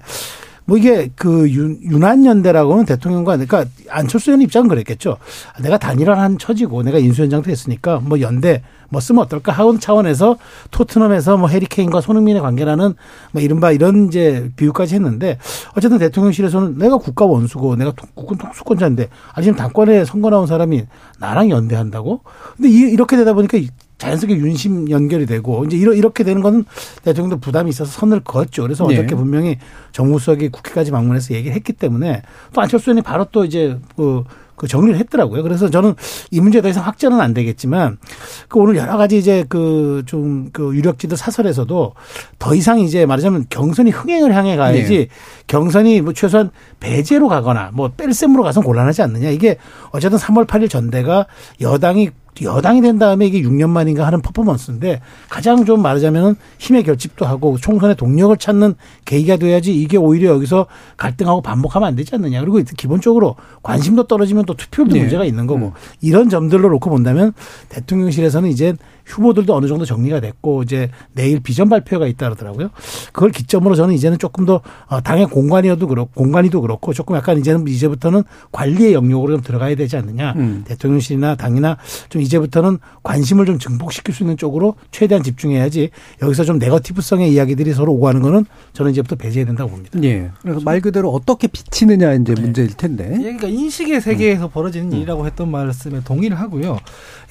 뭐 이게 그 유난연대라고는 대통령과 그러니까 안철수 의원 입장은 그랬겠죠. 내가 단일화한 처지고 내가 인수위원장도 했으니까 뭐 연대 뭐 쓰면 어떨까 하는 차원에서 토트넘에서 뭐 해리케인과 손흥민의 관계라는 뭐 이른바 이런 이제 비유까지 했는데 어쨌든 대통령실에서는 내가 국가 원수고 내가 국군 통수권자인데 아니 지금 당권에 선거 나온 사람이 나랑 연대한다고? 근데 이렇게 되다 보니까 자연스럽게 윤심 연결이 되고 이제 이렇게 되는 거는 대통령도 부담이 있어서 선을 그었죠. 그래서 네. 어저께 분명히 정무수석이 국회까지 방문해서 얘기를 했기 때문에 또 안철수 의원이 바로 또 이제 그, 그 정리를 했더라고요. 그래서 저는 이 문제에 대해서 확전은 안 되겠지만 그 오늘 여러 가지 이제 그 좀그 그 유력지들 사설에서도 더 이상 이제 말하자면 경선이 흥행을 향해 가야지 네. 경선이 뭐 최소한 배제로 가거나 뭐 뺄셈으로 가서 곤란하지 않느냐. 이게 어쨌든 3월 8일 전대가 여당이 여당이 된 다음에 이게 6년 만인가 하는 퍼포먼스인데 가장 좀 말하자면 힘의 결집도 하고 총선의 동력을 찾는 계기가 돼야지 이게 오히려 여기서 갈등하고 반복하면 안 되지 않느냐. 그리고 기본적으로 관심도 떨어지면 또 투표율도 네. 문제가 있는 거고 음. 이런 점들로 놓고 본다면 대통령실에서는 이제 후보들도 어느 정도 정리가 됐고 이제 내일 비전 발표가 있다 그러더라고요. 그걸 기점으로 저는 이제는 조금 더 어, 당의 공관이어도 그렇고 공관이도 그렇고 조금 약간 이제는 이제부터는 관리의 영역으로 좀 들어가야 되지 않느냐. 음. 대통령실이나 당이나 좀 이제부터는 관심을 좀 증폭시킬 수 있는 쪽으로 최대한 집중해야지 여기서 좀 네거티브성의 이야기들이 서로 오가는 거는 저는 이제부터 배제해야 된다고 봅니다. 예. 그래서 말 그대로 어떻게 비치느냐 이제 네. 문제일 텐데. 예, 그러니까 인식의 세계에서 음. 벌어지는 일이라고 했던 말씀에 동의를 하고요.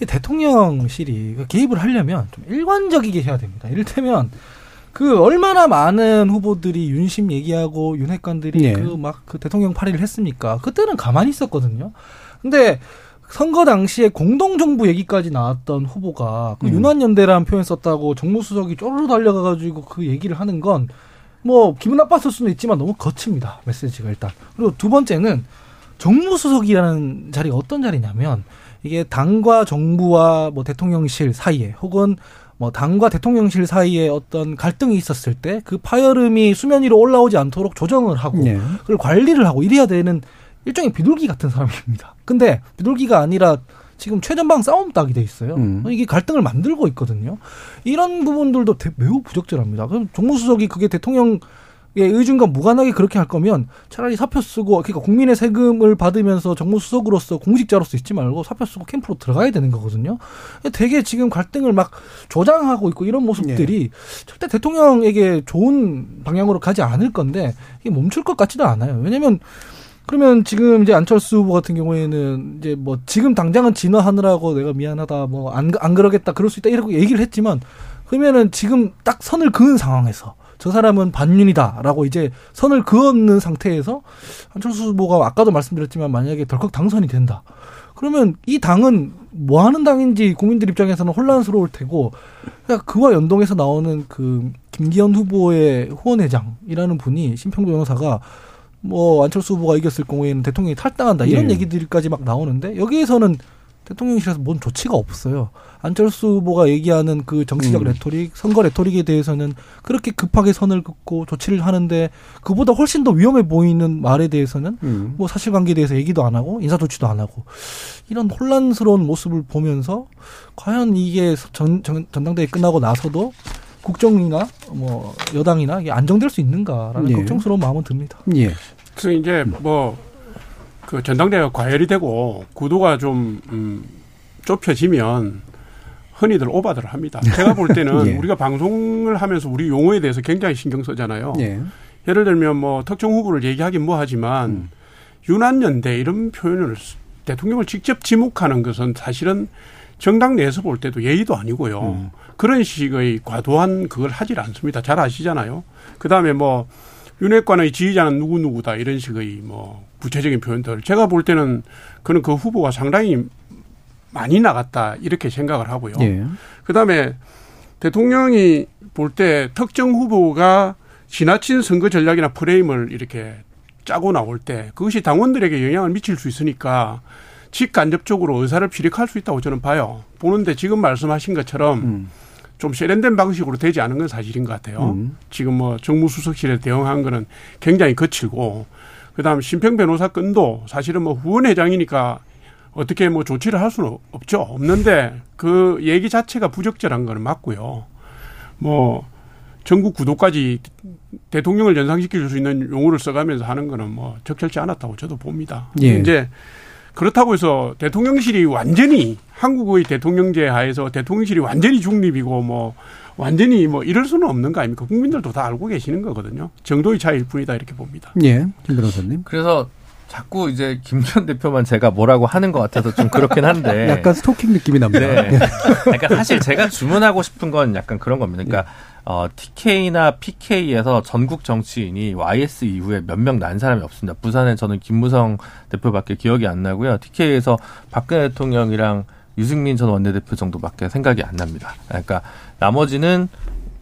대통령실이 그 개입을 하려면 좀 일관적이게 해야 됩니다. 이를테면 그 얼마나 많은 후보들이 윤심 얘기하고 윤핵관들이 네. 그막 그 대통령 파리를 했습니까? 그때는 가만히 있었거든요. 근데 선거 당시에 공동정부 얘기까지 나왔던 후보가 그 음. 윤환연대라는 표현 썼다고 정무수석이 쪼르르 달려가가지고 그 얘기를 하는 건 뭐 기분 나빴을 수는 있지만 너무 거칩니다 메시지가 일단 그리고 두 번째는 정무수석이라는 자리가 어떤 자리냐면 이게 당과 정부와 뭐 대통령실 사이에 혹은 뭐 당과 대통령실 사이에 어떤 갈등이 있었을 때 그 파열음이 수면 위로 올라오지 않도록 조정을 하고 네. 그걸 관리를 하고 이래야 되는 일종의 비둘기 같은 사람입니다. 근데 비둘기가 아니라 지금 최전방 싸움 딱이 돼 있어요. 음. 이게 갈등을 만들고 있거든요. 이런 부분들도 매우 부적절합니다. 그럼 정무수석이 그게 대통령 예, 의중과 무관하게 그렇게 할 거면 차라리 사표 쓰고 그러니까 국민의 세금을 받으면서 정무수석으로서 공직자로서 있지 말고 사표 쓰고 캠프로 들어가야 되는 거거든요. 되게 지금 갈등을 막 조장하고 있고 이런 모습들이 네. 절대 대통령에게 좋은 방향으로 가지 않을 건데 이게 멈출 것 같지도 않아요. 왜냐면 그러면 지금 이제 안철수 후보 같은 경우에는 이제 뭐 지금 당장은 진화하느라고 내가 미안하다 뭐 안안 그러겠다 그럴 수 있다 이렇게 얘기를 했지만 그러면은 지금 딱 선을 그은 상황에서 저 사람은 반윤이다라고 이제 선을 그었는 상태에서 안철수 후보가 아까도 말씀드렸지만 만약에 덜컥 당선이 된다. 그러면 이 당은 뭐 하는 당인지 국민들 입장에서는 혼란스러울 테고 그러니까 그와 연동해서 나오는 그 김기현 후보의 후원회장이라는 분이 심평도 변호사가 뭐 안철수 후보가 이겼을 경우에는 대통령이 탈당한다 이런 네. 얘기들까지 막 나오는데 여기에서는 대통령실에서 뭔 조치가 없어요. 안철수 후보가 얘기하는 그 정치적 음. rhetoric, 선거 rhetoric에 대해서는 그렇게 급하게 선을 긋고 조치를 하는데 그보다 훨씬 더 위험해 보이는 말에 대해서는 음. 뭐 사실관계에 대해서 얘기도 안 하고 인사 조치도 안 하고 이런 혼란스러운 모습을 보면서 과연 이게 전, 전 전당대회 끝나고 나서도 국정이나 뭐 여당이나 이게 안정될 수 있는가라는 예. 걱정스러운 마음은 듭니다. 예. 그래서 이제 뭐 그 전당대회가 과열이 되고 구도가 좀 음, 좁혀지면 흔히들 오바들을 합니다. 제가 볼 때는 예. 우리가 방송을 하면서 우리 용어에 대해서 굉장히 신경 쓰잖아요. 예. 예를 들면 뭐 특정 후보를 얘기하긴 뭐 하지만 음. 유난연대 이런 표현을 대통령을 직접 지목하는 것은 사실은 정당 내에서 볼 때도 예의도 아니고요. 음. 그런 식의 과도한 그걸 하질 않습니다. 잘 아시잖아요. 그 다음에 뭐 윤핵관의 지휘자는 누구누구다 이런 식의 뭐 구체적인 표현들. 제가 볼 때는 그는 그 후보가 상당히 많이 나갔다 이렇게 생각을 하고요. 예. 그 다음에 대통령이 볼 때 특정 후보가 지나친 선거 전략이나 프레임을 이렇게 짜고 나올 때 그것이 당원들에게 영향을 미칠 수 있으니까 직간접적으로 의사를 피력할 수 있다고 저는 봐요. 보는데 지금 말씀하신 것처럼 음. 좀 세련된 방식으로 되지 않은 건 사실인 것 같아요. 음. 지금 뭐 정무수석실에 대응한 거는 굉장히 거칠고 그다음 심평 변호사 건도 사실은 뭐 후원 회장이니까 어떻게 뭐 조치를 할 수는 없죠. 없는데 그 얘기 자체가 부적절한 거는 맞고요. 뭐 전국 구도까지 대통령을 연상시킬 수 있는 용어를 써가면서 하는 거는 뭐 적절치 않았다고 저도 봅니다. 예. 이제 그렇다고 해서 대통령실이 완전히 한국의 대통령제 하에서 대통령실이 완전히 중립이고 뭐 완전히 뭐 이럴 수는 없는 거 아닙니까? 국민들도 다 알고 계시는 거거든요. 정도의 차이일 뿐이다 이렇게 봅니다. 예, 김 변호사님. 그래서 자꾸 이제 김전 대표만 제가 뭐라고 하는 것 같아서 좀 그렇긴 한데 약간 스토킹 느낌이 납니다. 네. 그러니까 사실 제가 주문하고 싶은 건 약간 그런 겁니다. 그러니까 어, TK나 PK에서 전국 정치인이 YS 이후에 몇 명 난 사람이 없습니다. 부산에 저는 김무성 대표밖에 기억이 안 나고요. TK에서 박근혜 대통령이랑 유승민 전 원내대표 정도밖에 생각이 안 납니다. 그러니까 나머지는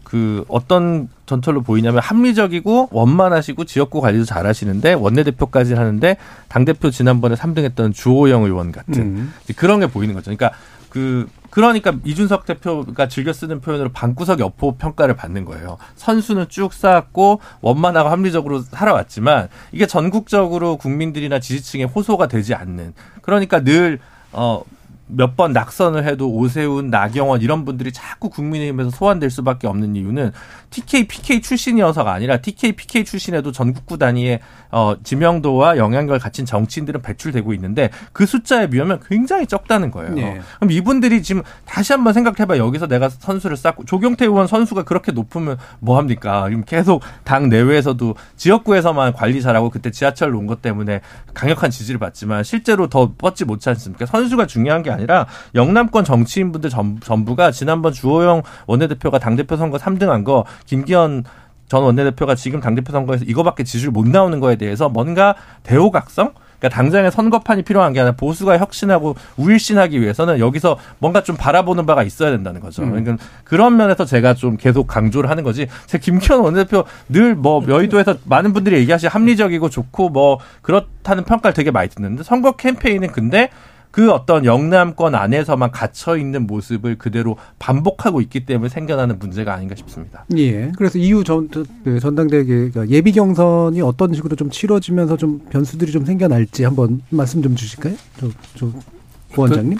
그 어떤 전철로 보이냐면 합리적이고 원만하시고 지역구 관리도 잘하시는데 원내대표까지 하는데 당 대표 지난번에 3등했던 주호영 의원 같은 음. 그런 게 보이는 거죠. 그러니까 그 그러니까 이준석 대표가 즐겨 쓰는 표현으로 방구석 여포 평가를 받는 거예요. 선수는 쭉 쌓았고 원만하고 합리적으로 살아왔지만 이게 전국적으로 국민들이나 지지층의 호소가 되지 않는 그러니까 늘 어, 몇 번 낙선을 해도 오세훈, 나경원 이런 분들이 자꾸 국민의힘에서 소환될 수밖에 없는 이유는 TK, PK 출신이어서가 아니라 TK, PK 출신에도 전국구 단위의 어, 지명도와 영향력을 갖춘 정치인들은 배출되고 있는데 그 숫자에 비하면 굉장히 적다는 거예요. 네. 그럼 이분들이 지금 다시 한번 생각해봐 여기서 내가 선수를 쌓고 조경태 의원 선수가 그렇게 높으면 뭐 합니까? 지금 계속 당 내외에서도 지역구에서만 관리 잘하고 그때 지하철 온것 때문에 강력한 지지를 받지만 실제로 더 뻗지 못지 않습니까? 선수가 중요한 게 아니라 영남권 정치인분들 전부가 지난번 주호영 원내대표가 당대표 선거 3등한 거 김기현 전 원내대표가 지금 당대표 선거에서 이거밖에 지지를 못 나오는 거에 대해서 뭔가 대호각성? 그러니까 당장의 선거판이 필요한 게 아니라 보수가 혁신하고 우일신하기 위해서는 여기서 뭔가 좀 바라보는 바가 있어야 된다는 거죠. 음. 그러니까 그런 면에서 제가 좀 계속 강조를 하는 거지. 제 김기현 원내대표 늘 뭐 여의도에서 많은 분들이 얘기하시 합리적이고 좋고 뭐 그렇다는 평가를 되게 많이 듣는데 선거 캠페인은 근데 그 어떤 영남권 안에서만 갇혀 있는 모습을 그대로 반복하고 있기 때문에 생겨나는 문제가 아닌가 싶습니다. 예. 그래서 이후 전, 그 전당대회 그러니까 예비 경선이 어떤 식으로 좀 치러지면서 좀 변수들이 좀 생겨날지 한번 말씀 좀 주실까요? 저, 저, 고 원장님.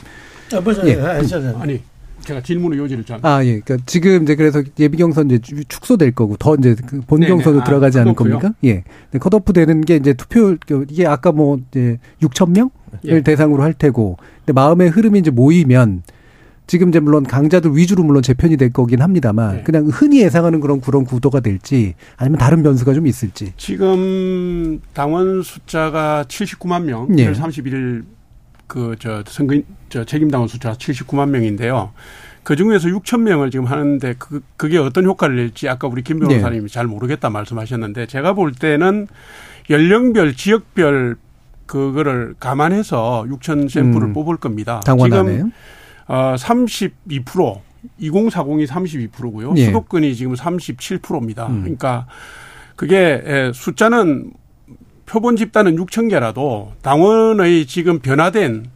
아, 벌써, 예. 아, 아니, 제가 질문의 요지를 좀. 아, 예. 그러니까 지금 이제 그래서 예비 경선 이제 축소될 거고 더 이제 그본 경선으로 아, 들어가지 않을 겁니까? 예. 컷오프 되는 게 이제 투표 그 이게 아까 뭐 이제 6천 명을 예. 대상으로 할 테고 근데 마음의 흐름이 이제 모이면 지금 이제 물론 강자들 위주로 물론 재편이 될 거긴 합니다만 네. 그냥 흔히 예상하는 그런 그런 구도가 될지 아니면 다른 변수가 좀 있을지. 지금 당원 숫자가 79만 명, 네. 1월 31일 그저 선거 저 책임 당원 숫자 79만 명인데요. 그 중에서 6천 명을 지금 하는데 그 그게 어떤 효과를 낼지 아까 우리 김 변호사님이 네. 잘 모르겠다 말씀하셨는데 제가 볼 때는 연령별 지역별 그거를 감안해서 6천 샘플을 음. 뽑을 겁니다. 지금 어, 32% 2040이 32%고요. 예. 수도권이 지금 37%입니다. 음. 그러니까 그게 숫자는 표본 집단은 6천 개라도 당원의 지금 변화된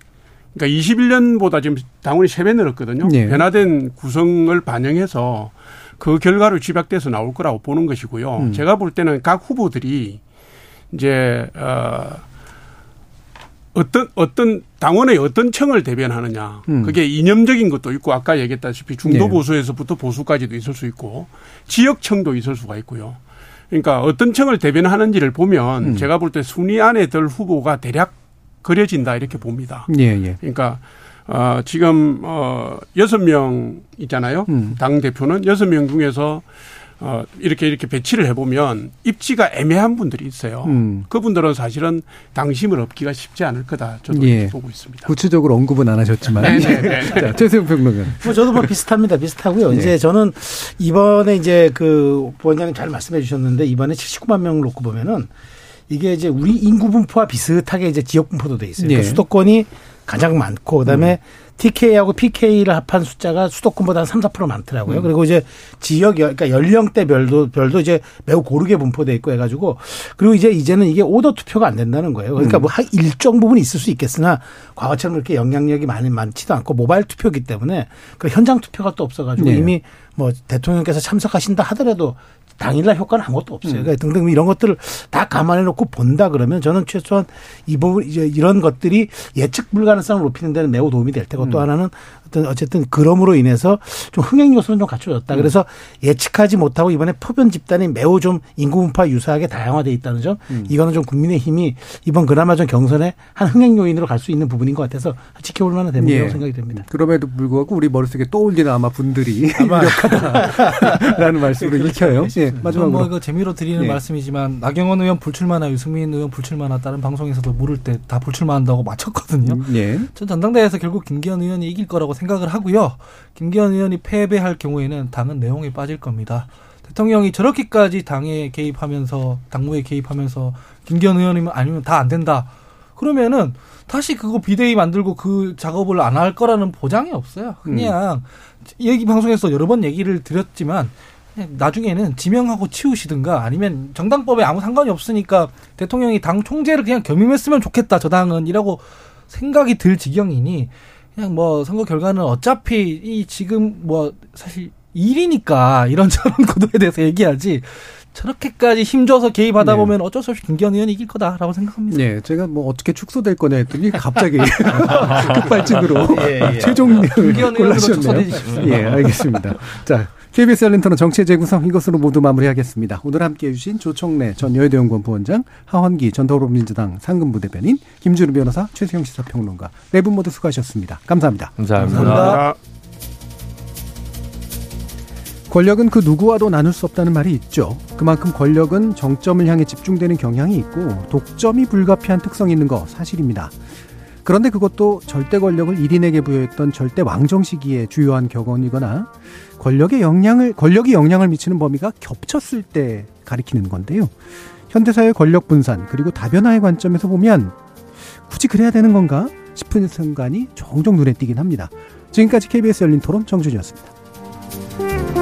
그러니까 21년보다 지금 당원이 3배 늘었거든요. 예. 변화된 구성을 반영해서 그 결과로 집약돼서 나올 거라고 보는 것이고요. 음. 제가 볼 때는 각 후보들이 이제 어 어떤 어떤 당원의 어떤 청을 대변하느냐 음. 그게 이념적인 것도 있고 아까 얘기했다시피 중도 네. 보수에서부터 보수까지도 있을 수 있고 지역청도 있을 수가 있고요. 그러니까 어떤 청을 대변하는지를 보면 음. 제가 볼 때 순위 안에 들 후보가 대략 그려진다 이렇게 봅니다. 예, 예. 그러니까 어 지금 어 여섯 명 있잖아요. 음. 당 대표는 여섯 명 중에서 어, 이렇게 이렇게 배치를 해보면 입지가 애매한 분들이 있어요. 음. 그분들은 사실은 당심을 얻기가 쉽지 않을 거다. 저도 예. 보고 있습니다. 구체적으로 언급은 안 하셨지만. 네, 네. 자, 최세용 평론가. 뭐 저도 뭐 비슷합니다. 비슷하고요. 네. 이제 저는 이번에 이제 그 부원장님 잘 말씀해 주셨는데 이번에 79만 명을 놓고 보면은 이게 이제 우리 인구 분포와 비슷하게 이제 지역 분포도 돼 있어요. 그러니까 예. 수도권이 가장 많고 그다음에 음. TK하고 PK를 합한 숫자가 수도권보다 한 3, 4% 많더라고요. 음. 그리고 이제 지역 그러니까 연령대별도 별도 이제 매우 고르게 분포돼 있고 해 가지고 그리고 이제 이제는 이게 오더 투표가 안 된다는 거예요. 그러니까 음. 뭐한 일정 부분 있을 수 있겠으나 과거처럼 그렇게 영향력이 많이 많지도 않고 모바일 투표기 때문에 그 현장 투표가 또 없어 가지고 네. 이미 뭐 대통령께서 참석하신다 하더라도 당일날 효과는 아무것도 없어요. 음. 그러니까 등등 이런 것들을 다 감안해 놓고 본다 그러면 저는 최소한 이 부분 이제 이런 것들이 예측 불가능성을 높이는 데는 매우 도움이 될 테고 음. 또 하나는 어떤 어쨌든 그럼으로 인해서 좀 흥행 요소는 좀 갖춰졌다. 음. 그래서 예측하지 못하고 이번에 표변 집단이 매우 좀 인구 분파 유사하게 다양화돼 있다는 점. 음. 이거는 좀 국민의 힘이 이번 그나마 좀 경선에 한 흥행 요인으로 갈 수 있는 부분인 것 같아서 지켜볼 만한 대목이라고 예. 생각이 됩니다. 그럼에도 불구하고 우리 머릿속에 떠올리는 아마 분들이 아마 유력하다라는 말씀으로 읽혀요. 예, 마지막으로 뭐 이거 재미로 드리는 예. 말씀이지만 나경원 의원 불출마나 유승민 의원 불출마나 다른 방송에서도 물을 때다 불출마한다고 맞췄거든요. 음, 예. 전 전당대회에서 결국 김기현 의원이 이길 거라고 생각 을 하고요. 김기현 의원이 패배할 경우에는 당은 내용에 빠질 겁니다. 대통령이 저렇게까지 당에 개입하면서 당무에 개입하면서 김기현 의원이면 아니면 다 안 된다. 그러면은 다시 그거 비대위 만들고 그 작업을 안 할 거라는 보장이 없어요. 그냥 음. 얘기 방송에서 여러 번 얘기를 드렸지만 나중에는 지명하고 치우시든가 아니면 정당법에 아무 상관이 없으니까 대통령이 당 총재를 그냥 겸임했으면 좋겠다 저 당은 이라고 생각이 들 지경이니 그냥 뭐 선거 결과는 어차피 이 지금 뭐 사실 일이니까 이런저런 구도에 대해서 얘기하지 저렇게까지 힘줘서 개입하다 네. 보면 어쩔 수 없이 김기현 의원이 이길 거다라고 생각합니다. 네, 제가 뭐 어떻게 축소될 거냐 했더니 갑자기 급발진으로 예, 예. 최종 골라주셨네요. 예, 알겠습니다. 자, KBS 열린터는 정치의 재구성 이것으로 모두 마무리하겠습니다. 오늘 함께해 주신 조청래 전 여의도연구원 부원장, 하원기 전 더불어민주당 상근부 대변인, 김주루 변호사, 최수영 시사평론가 네 분 모두 수고하셨습니다. 감사합니다. 감사합니다. 감사합니다. 권력은 그 누구와도 나눌 수 없다는 말이 있죠. 그만큼 권력은 정점을 향해 집중되는 경향이 있고 독점이 불가피한 특성이 있는 거 사실입니다. 그런데 그것도 절대 권력을 1인에게 부여했던 절대 왕정 시기의 주요한 격언이거나 권력의 영향을 권력이 영향을 미치는 범위가 겹쳤을 때 가리키는 건데요. 현대사회 권력 분산 그리고 다변화의 관점에서 보면 굳이 그래야 되는 건가 싶은 순간이 종종 눈에 띄긴 합니다. 지금까지 KBS 열린 토론 정준이었습니다.